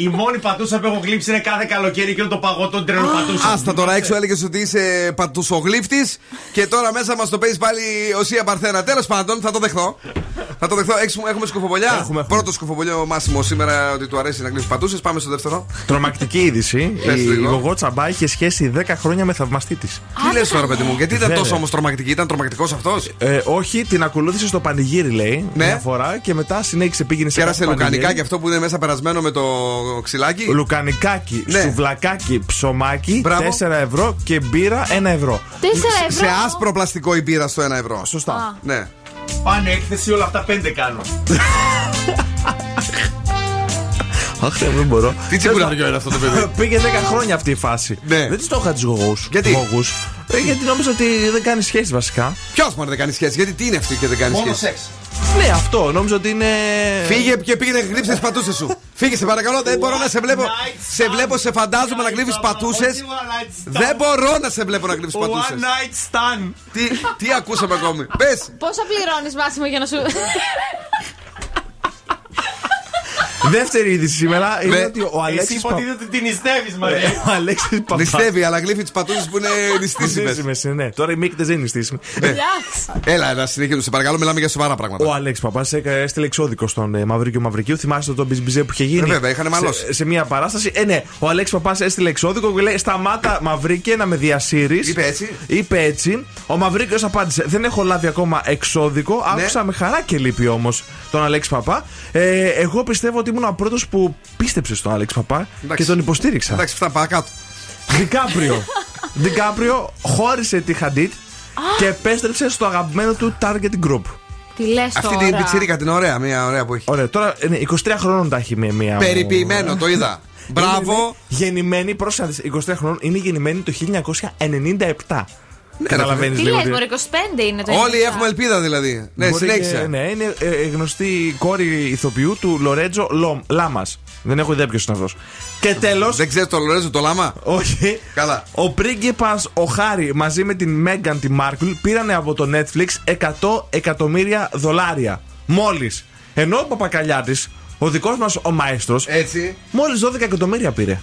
Η μόνη πατούσα που έχω γλύψει είναι κάθε καλοκαίρι και το παγό των τρένων πατούσα.
Άστα τώρα έξω έλεγες ότι είσαι πατουσογλύφτης και τώρα μέσα μας το παίζεις πάλι ο Σία Παρθένα. Τέλος πάντων, θα το δεχθώ. θα το δεχθώ. Έχουμε, έχουμε σκουφοβολιά.
Έχουμε, έχουμε.
Πρώτο σκουφοβολιό Μάσιμο σήμερα ότι του αρέσει να γλύψει πατούσες. Πάμε στο δεύτερο.
Τρομακτική είδηση.
Πες
Η
λίγο.
Γογό Τσαμπά είχε σχέση 10 χρόνια με θαυμαστή της.
Τι λες τώρα, παιδί μου, γιατί ήταν
Βέβαια.
τόσο όμως τρομακτική, ήταν τρομακτικός αυτός;
Ε, όχι, την ακολούθησε στο πανηγύρι, λέει.
Ναι.
Μια φορά και μετά συνέχισε πήγαινε σε
Κέρασε
κάθε
λουκανικά
πανηγύρι.
και αυτό που είναι μέσα περασμένο με το ξυλάκι.
Λουκανικάκι,
Ναι.
σουβλακάκι, ψωμάκι,
Μπράβο.
4 ευρώ και μπύρα 1 ευρώ.
4 ευρώ.
Σε άσπρο πλαστικό η μπύρα στο 1 ευρώ.
Σωστά.
Ναι.
Πάνε έκθεση, όλα αυτά 5 κάνω. Αχ, δεν μπορώ.
Τι τσιμπουράριο είναι αυτό το παιδί;
Πήγε 10 χρόνια αυτή η φάση.
Ναι.
Δεν της το είχα τους γογούς.
Γιατί;
Γογούς. Ε, γιατί νόμιζα ότι δεν κάνει σχέση βασικά.
Ποιος μόνο δεν κάνει σχέση, γιατί τι είναι αυτή και δεν κάνει
Μόνο
σχέση;
σεξ. Ναι, αυτό. Νόμιζα ότι είναι.
Φύγε και πήγαινε να γλύψει τις πατούσες σου. Φύγε, σε παρακαλώ, δεν μπορώ να σε βλέπω. Σε βλέπω, σε φαντάζομαι να γλύφεις πατούσες. Δεν μπορώ να σε βλέπω να γλύψεις πατούσε.
One night stand.
Τι, τι ακούσαμε ακόμη; Πες.
Πόσα πληρώνεις, Μάσιμο, για να σου.
Δεύτερη είδηση σήμερα είναι
Ναι.
ότι ο Αλέξης.
Εσύ υποτίθεται ότι την νηστεύεις, Μαρία.
Ο Αλέξης Παπά.
Νηστεύει, αλλά γλύφει τις πατούσε που είναι νηστίσιμες.
Νηστίσιμες, ναι. Τώρα οι μύκτε δεν είναι νηστίσιμοι.
Έλα, ένα συνεχίζουμε. Σε παρακαλώ, μιλάμε για σοβαρά πράγματα.
Ο Αλέξης Παπά έστειλε εξώδικο στον ε, Μαυρίκιο Μαυρικίου. Θυμάστε το μπιζμπιζέ που είχε γίνει;
Ε, βέβαια, είχανε μαλώσει.
Σε, σε μια παράσταση. Ε, ναι, ο Αλέξης Παπά έστειλε εξώδικο και λέει: Σταμάτα, Μαυρίκε, να με διασύρεις.
Είπε έτσι.
Είπε έτσι. Ο Μαυρίκιο απάντησε: Δεν έχω λάβει ακόμα εξώδικο.
Ναι.
Άκουσα με χαρά και λύπη όμως τον Αλέξης Παπά. Ε, εγώ πιστεύω ότι ήμουν ο πρώτος που πίστεψε στον Αλέξη Παπά
Εντάξει.
και τον υποστήριξα.
Εντάξει, αυτά παρακάτω.
Δικάπριο. Δικάπριο χώρισε τη Χαντίτ και επέστρεψε στο αγαπημένο του Target Group.
Τι λες
Αυτή
τώρα.
την πιτσίρικα την ωραία, μια ωραία που έχει.
Ωραία, τώρα είναι 23 χρόνων τα έχει μία. μία
Περιποιημένο, το είδα. Μπράβο.
Είναι γεννημένη, πρόσεχε 23 χρόνων, είναι γεννημένη το 1997. Καταλαβαίνεις
Τι
λίγο.
λε,
τι-
Μωρή, 25 είναι το
Όλοι
97.
έχουμε ελπίδα δηλαδή. Ναι,
Μπορεί
συνέχισε.
και- ναι, είναι ε, ε, γνωστή κόρη ηθοποιού του Λορέτζο Λάμας. Δεν έχω ιδέα ποιος είναι αυτός. Και τέλο.
Δεν ξέρεις το Λορέτζο το λάμα;
Όχι.
Καλά.
Ο πρίγκιπας ο Χάρη μαζί με την Μέγαν τη Μάρκλ πήρανε από το Netflix 100 εκατομμύρια δολάρια. Μόλις. Ενώ ο παπακαλιάτης, ο δικός μας ο μαέστρος,
Έτσι.
μόλις 12 εκατομμύρια πήρε.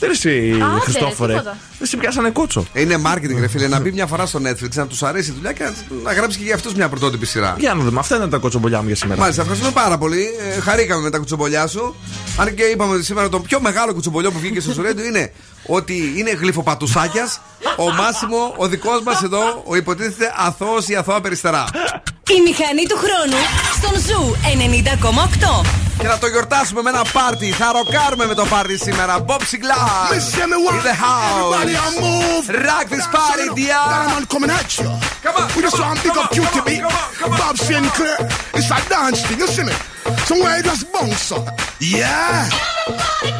Δεν εσύ,
Άντε,
Χριστόφορε.
τίποτα.
Δεν σε πιάσανε κότσο.
Είναι marketing, ρε φίλε. Να μπει μια φορά στο Netflix, να τους αρέσει η δουλειά και να, να γράψει και για αυτούς μια πρωτότυπη σειρά.
Για να δούμε. Αυτά ήταν τα κοτσομπολιά μου για σήμερα.
Μάλιστα, ευχαριστούμε πάρα πολύ. Ε, χαρήκαμε με τα κουτσομπολιά σου. Αν και είπαμε ότι σήμερα το πιο μεγάλο κουτσομπολιό που βγήκε στο Σουρέντο είναι ότι είναι γλειφοπατουσάκιας. ο Μάσιμο, ο δικός μας εδώ, ο υποτίθεται αθώος ή αθώα περιστερά.
Η μηχανή του χρόνου στον Zoo 90,8.
Και να το γιορτάσουμε με ένα πάρτι. Θα ροκάρουμε με το πάρτι σήμερα. Bob Sinclar. In the house. Rock this party,
dia. I'm coming at you.
Come on.
We just want to be It's a dance? Somewhere just bounce. Yeah.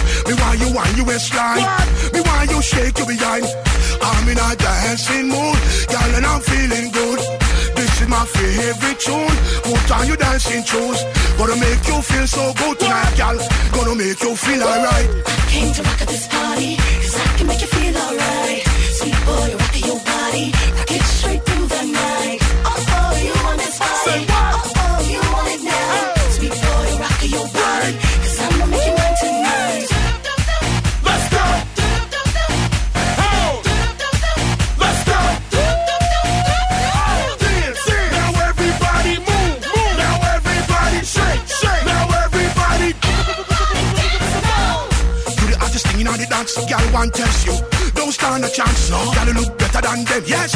Me want you on your waistline. Me want you shake your behind. I'm in a dancing mood, girl, and I'm feeling good. This is my favorite tune. Put on your dancing shoes. Gonna make you feel so good tonight, girl. Gonna make you feel alright.
Came to rock at this party, cause I can make you feel alright. Sweet boy, rock your body, rock it straight through the night. Oh, oh, you want this party? Oh, oh,
girl, want test you. Don't stand a chance, no. Girl, you look better than them, yes.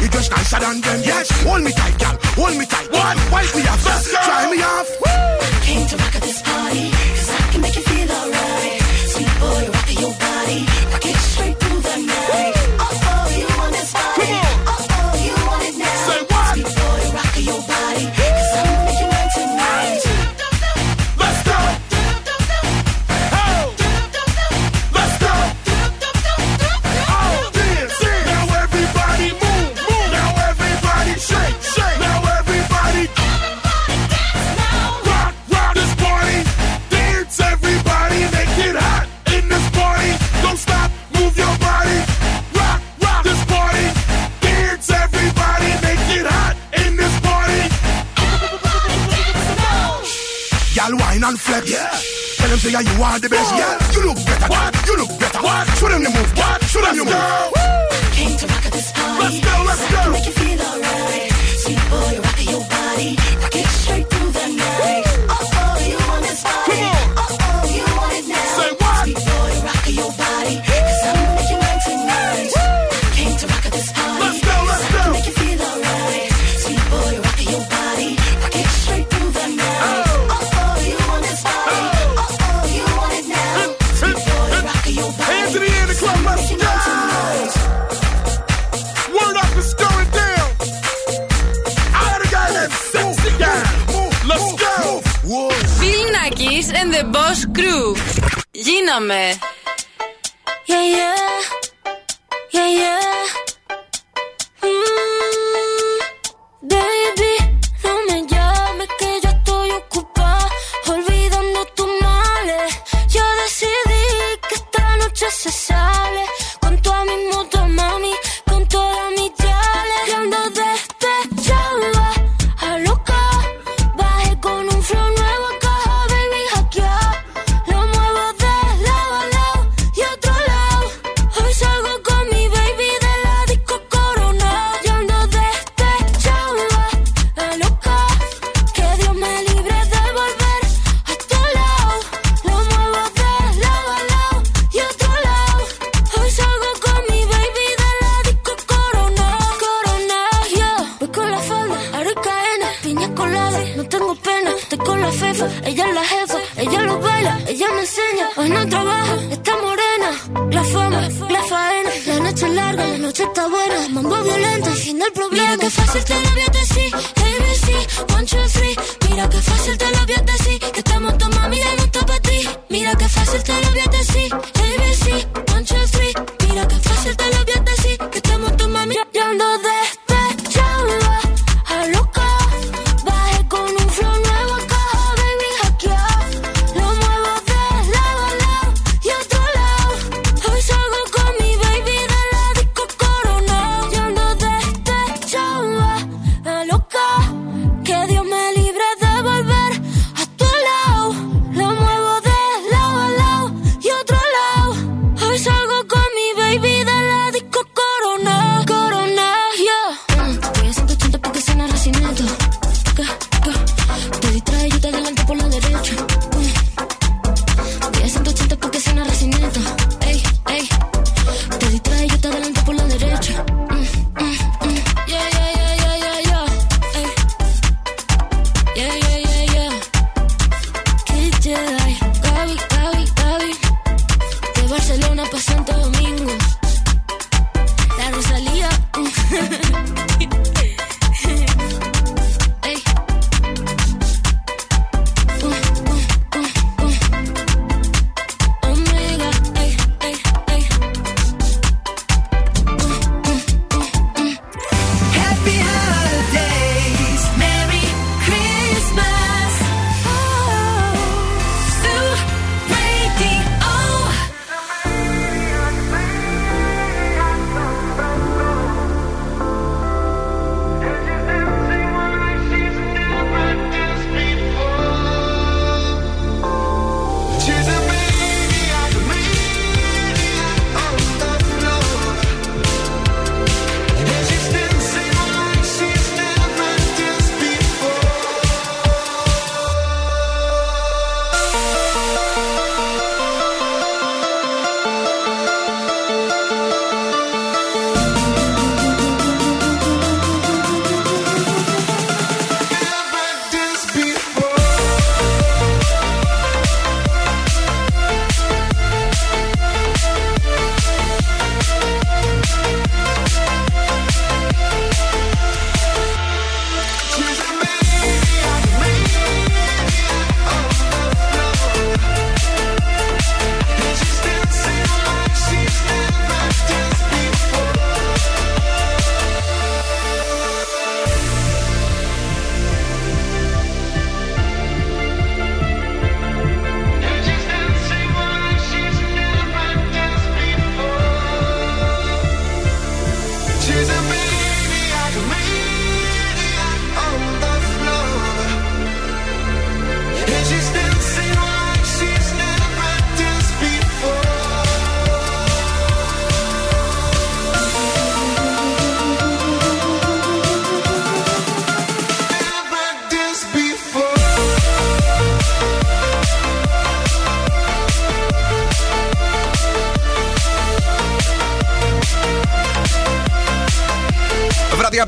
You just nicer than them, yes. Hold me tight, girl, hold me tight. What? Wipe me off,
Let's go.
try me off.
Came to rock at this party, cause I can make you feel alright. Sweet boy, rock your body,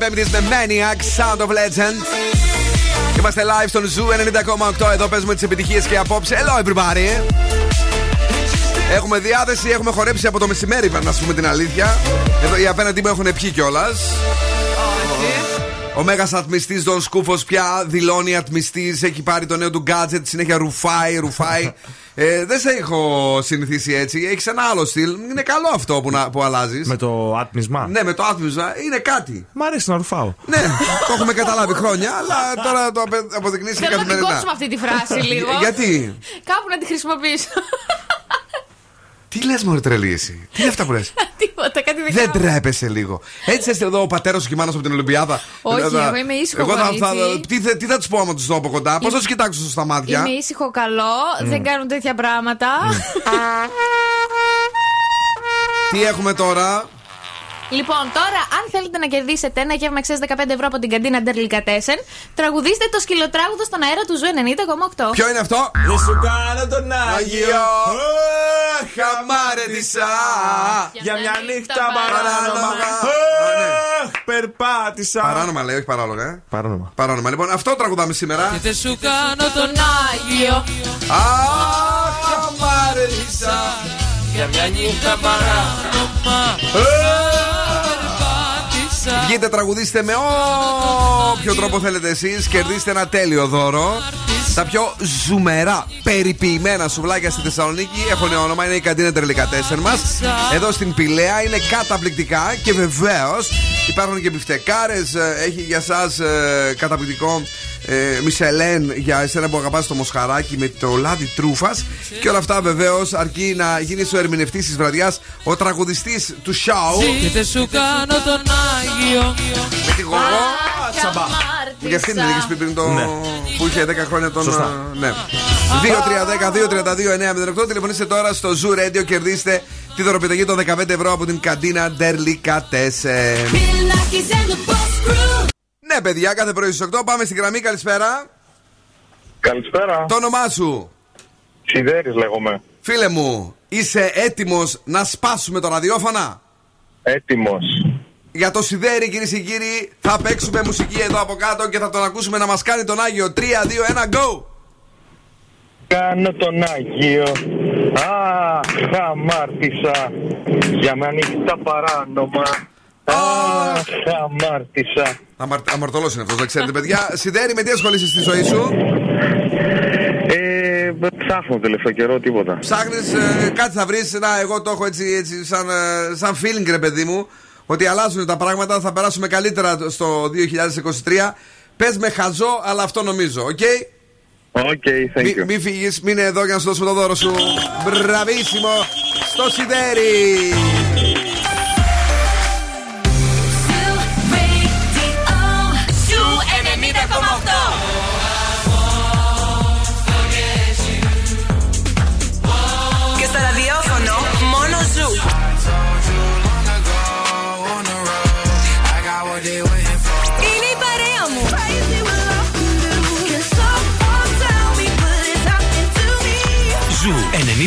Πέμπτης με Maniac Sound of Legend. Είμαστε live στον Zoo 90,8. Εδώ παίζουμε τις επιτυχίες και απόψε. Hello, everybody. Έχουμε διάθεση, έχουμε χορέψει από το μεσημέρι, να σου πούμε την αλήθεια. Εδώ οι απέναντί μου έχουν πιει κιόλας. Ο μέγας ατμιστής Δον Σκούφος πια δηλώνει ατμιστής. Έχει πάρει το νέο του γκάτζετ. Συνέχεια ρουφάει, ρουφάει ε, δεν σε έχω συνηθίσει έτσι. Έχει ένα άλλο στυλ. Είναι καλό αυτό που, να- που αλλάζεις.
Με το άτμισμα.
Ναι, με το άτμισμα είναι κάτι.
Μ' αρέσει να ρουφάω.
Ναι, το έχουμε καταλάβει χρόνια, αλλά τώρα το απε- αποδεικνύει και
Θέλω να την
καθημερινά.
κόψουμε αυτή τη φράση λίγο.
Γιατί;
Κάπου να τη χρησιμοποιήσω.
Τι λες, Μωρή τρελή εσύ; Τι είναι αυτά που λες;
Τίποτα, κάτι
Δεν
δικά μου.
τρέπεσαι λίγο. Έτσι είστε εδώ ο πατέρας σου και η μάνα σου από την Ολυμπιάδα.
Όχι,
Θα-
εγώ είμαι ήσυχο
Εγώ θα, θα,
κορίτσι.
τι, θα- τι θα του πω άμα τους δω από κοντά, πώς θα τους κοιτάξω στα μάτια;
Είμαι ήσυχο καλό, δεν κάνουν τέτοια πράγματα.
Τι έχουμε τώρα;
Λοιπόν, τώρα, αν θέλετε να κερδίσετε ένα γεύμα αξίας 15 ευρώ από την καντίνα Ντερλικατέσεν, τραγουδίστε το σκυλοτράγουδο στον αέρα του Ζoo 90,8.
Ποιο είναι αυτό;
Δεν σου κάνω τον Άγιο.
Αχ, αμάρτησα.
Για μια νύχτα παράνομα. Αχ, Περπάτησα.
Παράνομα λέει, όχι παράλογα. Ε.
Παράνομα.
Παράνομα. Λοιπόν, αυτό τραγουδάμε σήμερα.
Δεν σου κάνω τον Άγιο
Αχ, αμάρτησα.
Για μια νύχτα παράνομα Περπάτησα
Βγείτε, τραγουδίστε με όποιο τρόπο θέλετε εσείς. Κερδίστε ένα τέλειο δώρο. Τα πιο ζουμερά, περιποιημένα σουβλάκια στη Θεσσαλονίκη έχουν όνομα, είναι η καντίνα Τερλικά 4 μας. Εδώ στην Πηλαία είναι καταπληκτικά και βεβαίως υπάρχουν και μπιφτεκάρες. Έχει για εσά καταπληκτικό ε, Μισελέν για εσένα που αγαπάς το μοσχαράκι με το λάδι τρούφας. Και όλα αυτά βεβαίως αρκεί να γίνεις ο ερμηνευτής της βραδιάς, ο τραγουδιστής του show.
Και δεν σου κάνω τον Άγιο
Με τη γογό.
Τσαμπά.
Για αυτήν την είχε πει πριν το.
Ναι.
που είχε 10 χρόνια τον.
Σωστά.
ε, Ναι. 2-3-10-2-32-9-08. Τηλεφωνήστε τώρα στο Zoo Radio. Κερδίστε τη δωροπιταγή των 15 ευρώ από την καντίνα Ντερλικατέσεν. Ναι, παιδιά, κάθε πρωί στις 8 πάμε στην γραμμή. Καλησπέρα.
Καλησπέρα.
Το όνομά σου;
Σιδέρης λέγομαι.
Φίλε μου, είσαι έτοιμος να σπάσουμε το ραδιόφωνα;
Έτοιμος.
Για το σιδέρι, κυρίες και κύριοι, θα παίξουμε μουσική εδώ από κάτω και θα τον ακούσουμε να μας κάνει τον Άγιο. 3, 2, 1, go!
Κάνω τον Άγιο. Αχ, αμάρτησα. Για μια νύχτα παράνομα. Αχ, αμάρτησα.
Αμαρ... Αμαρτωλός είναι αυτός, δεν ξέρετε, παιδιά. Σιδέρι, με τι ασχολείσαι στη ζωή σου;
Ε, ψάχνω τελευταίο καιρό τίποτα.
Ψάχνεις, ε, κάτι θα βρεις. Να, εγώ το έχω έτσι, έτσι σαν, ε, σαν feeling, ρε παιδί μου, ότι αλλάζουν τα πράγματα. Θα περάσουμε καλύτερα στο 2023. Πες με χαζό, αλλά αυτό νομίζω, οκ;
Οκ, thank
Μη,
you.
μη φύγεις, μείνε εδώ για να σου δώσουμε το δώρο σου. Μπραβίσιμο στο σιδέρι.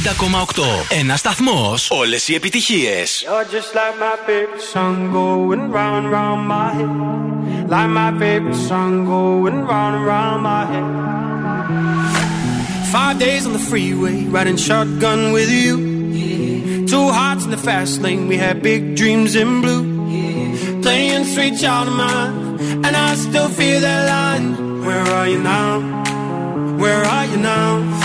90,8.
Ένα σταθμό. Όλε οι επιτυχίε.
You're just like my favorite song going round and round my head. Like my favorite song going round and round my head. Five days on the freeway, riding shotgun with you. Two hearts in the fast lane, we had big dreams in blue. Playing sweet child of mine, and I still feel that line. Where are you now? Where are you now?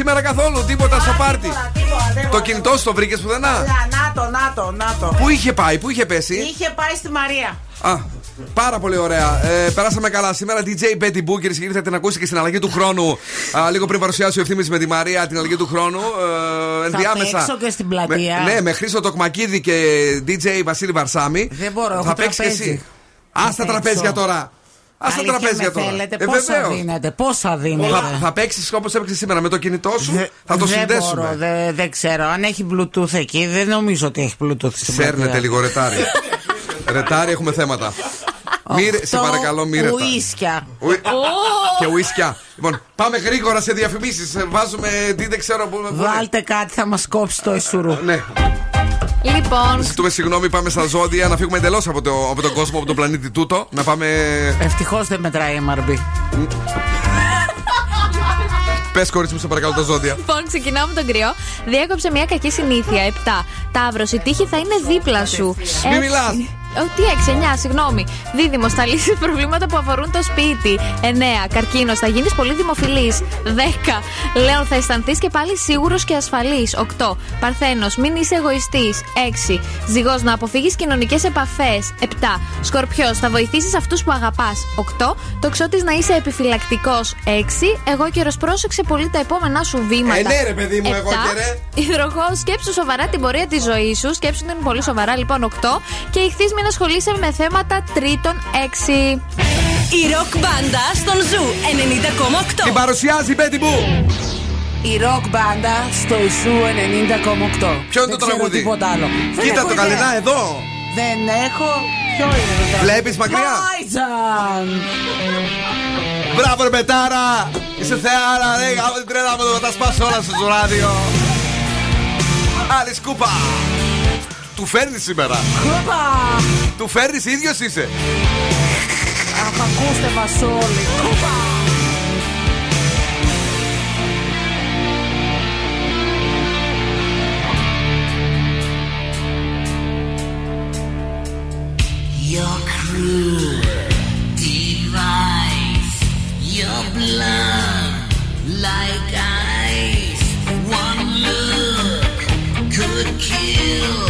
Σήμερα καθόλου, τίποτα στο πάρτι. Το κινητό σου το βρήκες πουθενά;
Να, να το, να το, να το.
Πού είχε πάει, πού είχε πέσει;
Είχε πάει στη Μαρία.
Α, πάρα πολύ ωραία. Ε, περάσαμε καλά. Σήμερα DJ Betty Boo, κυρίε και κύριοι, θα την ακούσει και στην αλλαγή του χρόνου. Α, λίγο πριν παρουσιάσει ο ευθύνη με τη Μαρία την αλλαγή του χρόνου. Ε, ενδιάμεσα.
παίξω και στην πλατεία.
Με, ναι, με Χρήστο Τοκμακίδη και DJ Βασίλη Βαρσάμι.
Δεν μπορώ, έχω
Θα παίξεις και
τραπέζι.
εσύ. Α τα
παίξω.
τραπέζια τώρα. Α τα
Αλήθεια
τραπέζια
με
τώρα.
θέλετε,
Ε,
πόσα
βεβαίως.
δίνετε, πόσα δίνετε;
Θα, θα παίξεις όπως έπαιξες σήμερα με το κινητό σου; θα το
δεν
συνδέσουμε.
Μπορώ, δεν, δεν ξέρω. Αν έχει Bluetooth εκεί, δεν νομίζω ότι έχει Bluetooth στην
Σέρνετε
πλατεία.
λίγο ρετάρι. ρετάρι έχουμε θέματα. Μύρε, σε
Οχτώ
παρακαλώ, μύρε τα.
Ουίσκια.
Και ουίσκια. Λοιπόν, πάμε γρήγορα σε διαφημίσεις. Βάζουμε τι δεν ξέρω πού. πού-
Βάλτε κάτι, θα μας κόψει το ισουρού.
Ναι.
Λοιπόν,
Ζητούμε συγγνώμη, πάμε στα ζώδια να φύγουμε εντελώς από, το, από τον κόσμο, από τον πλανήτη τούτο. Να πάμε.
Ευτυχώς δεν μετράει MRB.
Πες, κορίτσι μου, σε παρακαλώ τα ζώδια.
Λοιπόν, ξεκινάω με τον κρυό. Διέκοψε μια κακή συνήθεια. 7. Ταύρος, η τύχη θα είναι δίπλα σου.
Μη
Έξι.
Μιλάς.
Ο, τι 6, 9, συγγνώμη. Δίδυμο, θα λύσει προβλήματα που αφορούν το σπίτι. 9. Καρκίνος, θα γίνεις πολύ δημοφιλής. 10. Λέων, θα αισθανθείς και πάλι σίγουρος και ασφαλής. 8. Παρθένος, μην είσαι εγωιστής. 6. Ζυγός, να αποφύγεις κοινωνικές επαφές. 7. Σκορπιός, θα βοηθήσεις αυτούς που αγαπάς. 8. Τοξότης, να είσαι επιφυλακτικός. 6. Αιγόκερως, πρόσεξε πολύ τα επόμενά σου βήματα.
Ε, ναι, ρε, παιδί μου, Αιγόκερε.
Υδροχόος, σκέψου σοβαρά την πορεία της ζωής σου. Σκέψου την πολύ σοβαρά, λοιπόν, 8. Και Ιχθείς, μην ασχολείσαι με θέματα τρίτων, 6.
Η ροκ μπάντα στον Ζου 90,8.
Την παρουσιάζει η Μπέτι μου.
Η ροκ μπάντα στο Ζου 90,8.
Ποιο είναι το
Δεν ξέρω
τραγούδι;
τίποτα άλλο. Δεν
Κοίτα
έχω
το
ιδέα.
καλενά εδώ.
Δεν έχω. Ποιο είναι το τραγούδι;
Βλέπεις μακριά;
Μάιζαν.
Μπράβο, ρε Πετάρα! Είσαι θεάρα, ρε! Γάμο την τρέλα μου, θα τα σπάσω όλα στο ράδιο. Άλλη σκούπα! Του φέρνεις σήμερα.
Κούπα.
Του φέρνεις, ίδιος είσαι.
Αχ, ακούστε μας όλοι. Κούπα.
Your cruel device, your blood like ice. One look could kill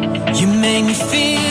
You make me feel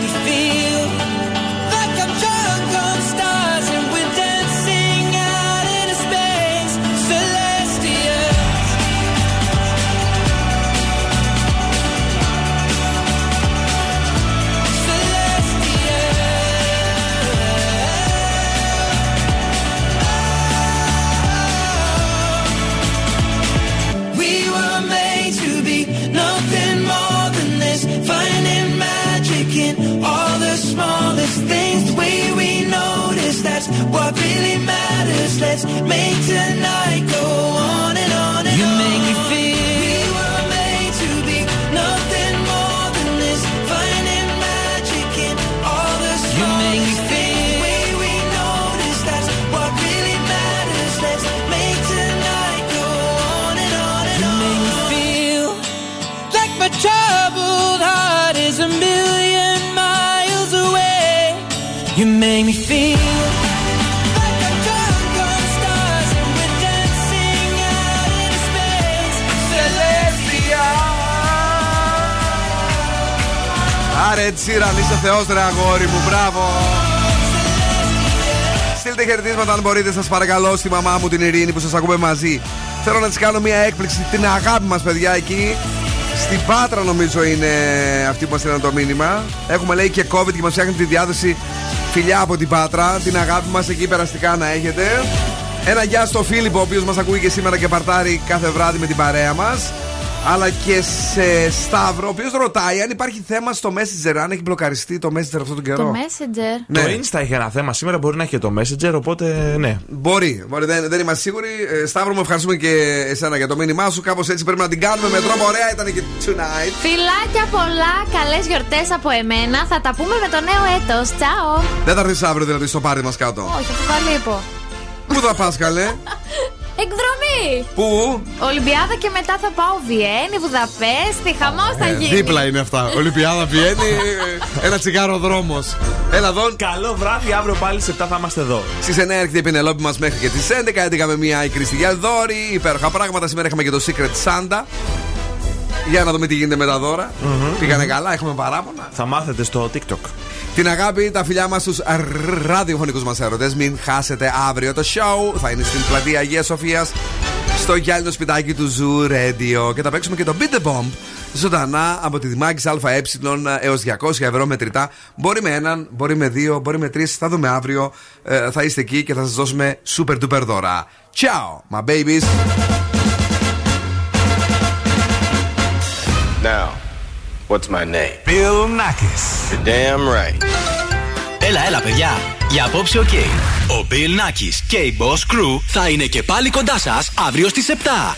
We feel
ρε αγόρι μου, μπράβο. Στείλτε χαιρετίσματα αν μπορείτε, σας παρακαλώ, στη μαμά μου την Ειρήνη που σας ακούμε μαζί. Θέλω να της κάνω μια έκπληξη, την αγάπη μας παιδιά εκεί. Στην Πάτρα νομίζω είναι αυτή που μας στείλαν το μήνυμα. Έχουμε λέει και COVID και μας φτιάχνει τη διάθεση φιλιά από την Πάτρα. Την αγάπη μας εκεί περαστικά να έχετε. Ένα γεια στο Φίλιππο, ο οποίος μας ακούει και σήμερα και παρτάρει κάθε βράδυ με την παρέα μας. Αλλά και σε Σταύρο, ο οποίος ρωτάει αν υπάρχει θέμα στο Messenger, αν έχει μπλοκαριστεί το Messenger αυτόν τον καιρό.
Το Messenger.
Ναι.
Το Insta έχει ένα θέμα σήμερα, μπορεί να έχει και το Messenger, οπότε ναι.
Μπορεί, μπορεί δεν, δεν είμαστε σίγουροι. Ε, Σταύρο, μου ευχαριστούμε και εσένα για το μήνυμά σου. Κάπως έτσι πρέπει να την κάνουμε με τρόπο ωραία. Ήταν και tonight.
Φιλάκια πολλά, καλές γιορτές από εμένα. Θα τα πούμε με το νέο έτος. Τσάω.
Δεν θα έρθεις αύριο δηλαδή στο πάρτι μας κάτω.
Όχι, αυτό θα λείπω.
Πού θα πας, καλέ;
Εκδρομή!
Πού;
Ολυμπιάδα και μετά θα πάω Βιέννη, Βουδαπέστη, χαμός θα
Ε,
γίνει.
δίπλα είναι αυτά. Ολυμπιάδα Βιέννη, ένα τσιγάρο δρόμος. Έλα εδώ.
Καλό βράδυ, αύριο πάλι σε 7 θα είμαστε εδώ.
Στις 9 έρχεται η Πινελόπη μας μέχρι και τις 11. 11 με μια η Κριστιγιάλ Δόρη. Υπέροχα πράγματα. Σήμερα είχαμε και το Secret Santa. Για να δούμε τι γίνεται με τα δωρα Πήγανε καλά, έχουμε παράπονα.
Θα μάθετε στο TikTok.
Την αγάπη, τα φιλιά μας στους ραδιοφωνικούς μας έρωτες. Μην χάσετε αύριο το show. Θα είναι στην πλατεία Αγίας Σοφίας στο γυάλινο σπιτάκι του Zoo Radio. Και θα παίξουμε και το Beat the Bomb ζωντανά από τη Δημάκης ΑΕ έως 200 ευρώ μετρητά. Μπορεί με έναν, μπορεί με δύο, μπορεί με τρεις. Θα δούμε αύριο. Ε, θα είστε εκεί και θα σας δώσουμε super duper δώρα. Ciao, my babies.
Now, what's my name?
Bill Nakis.
You're damn right.
Έλα, έλα, παιδιά. Για απόψε, οκ. Ο Bill Nakis και η Boss Crew θα είναι και πάλι κοντά σας αύριο στις 7.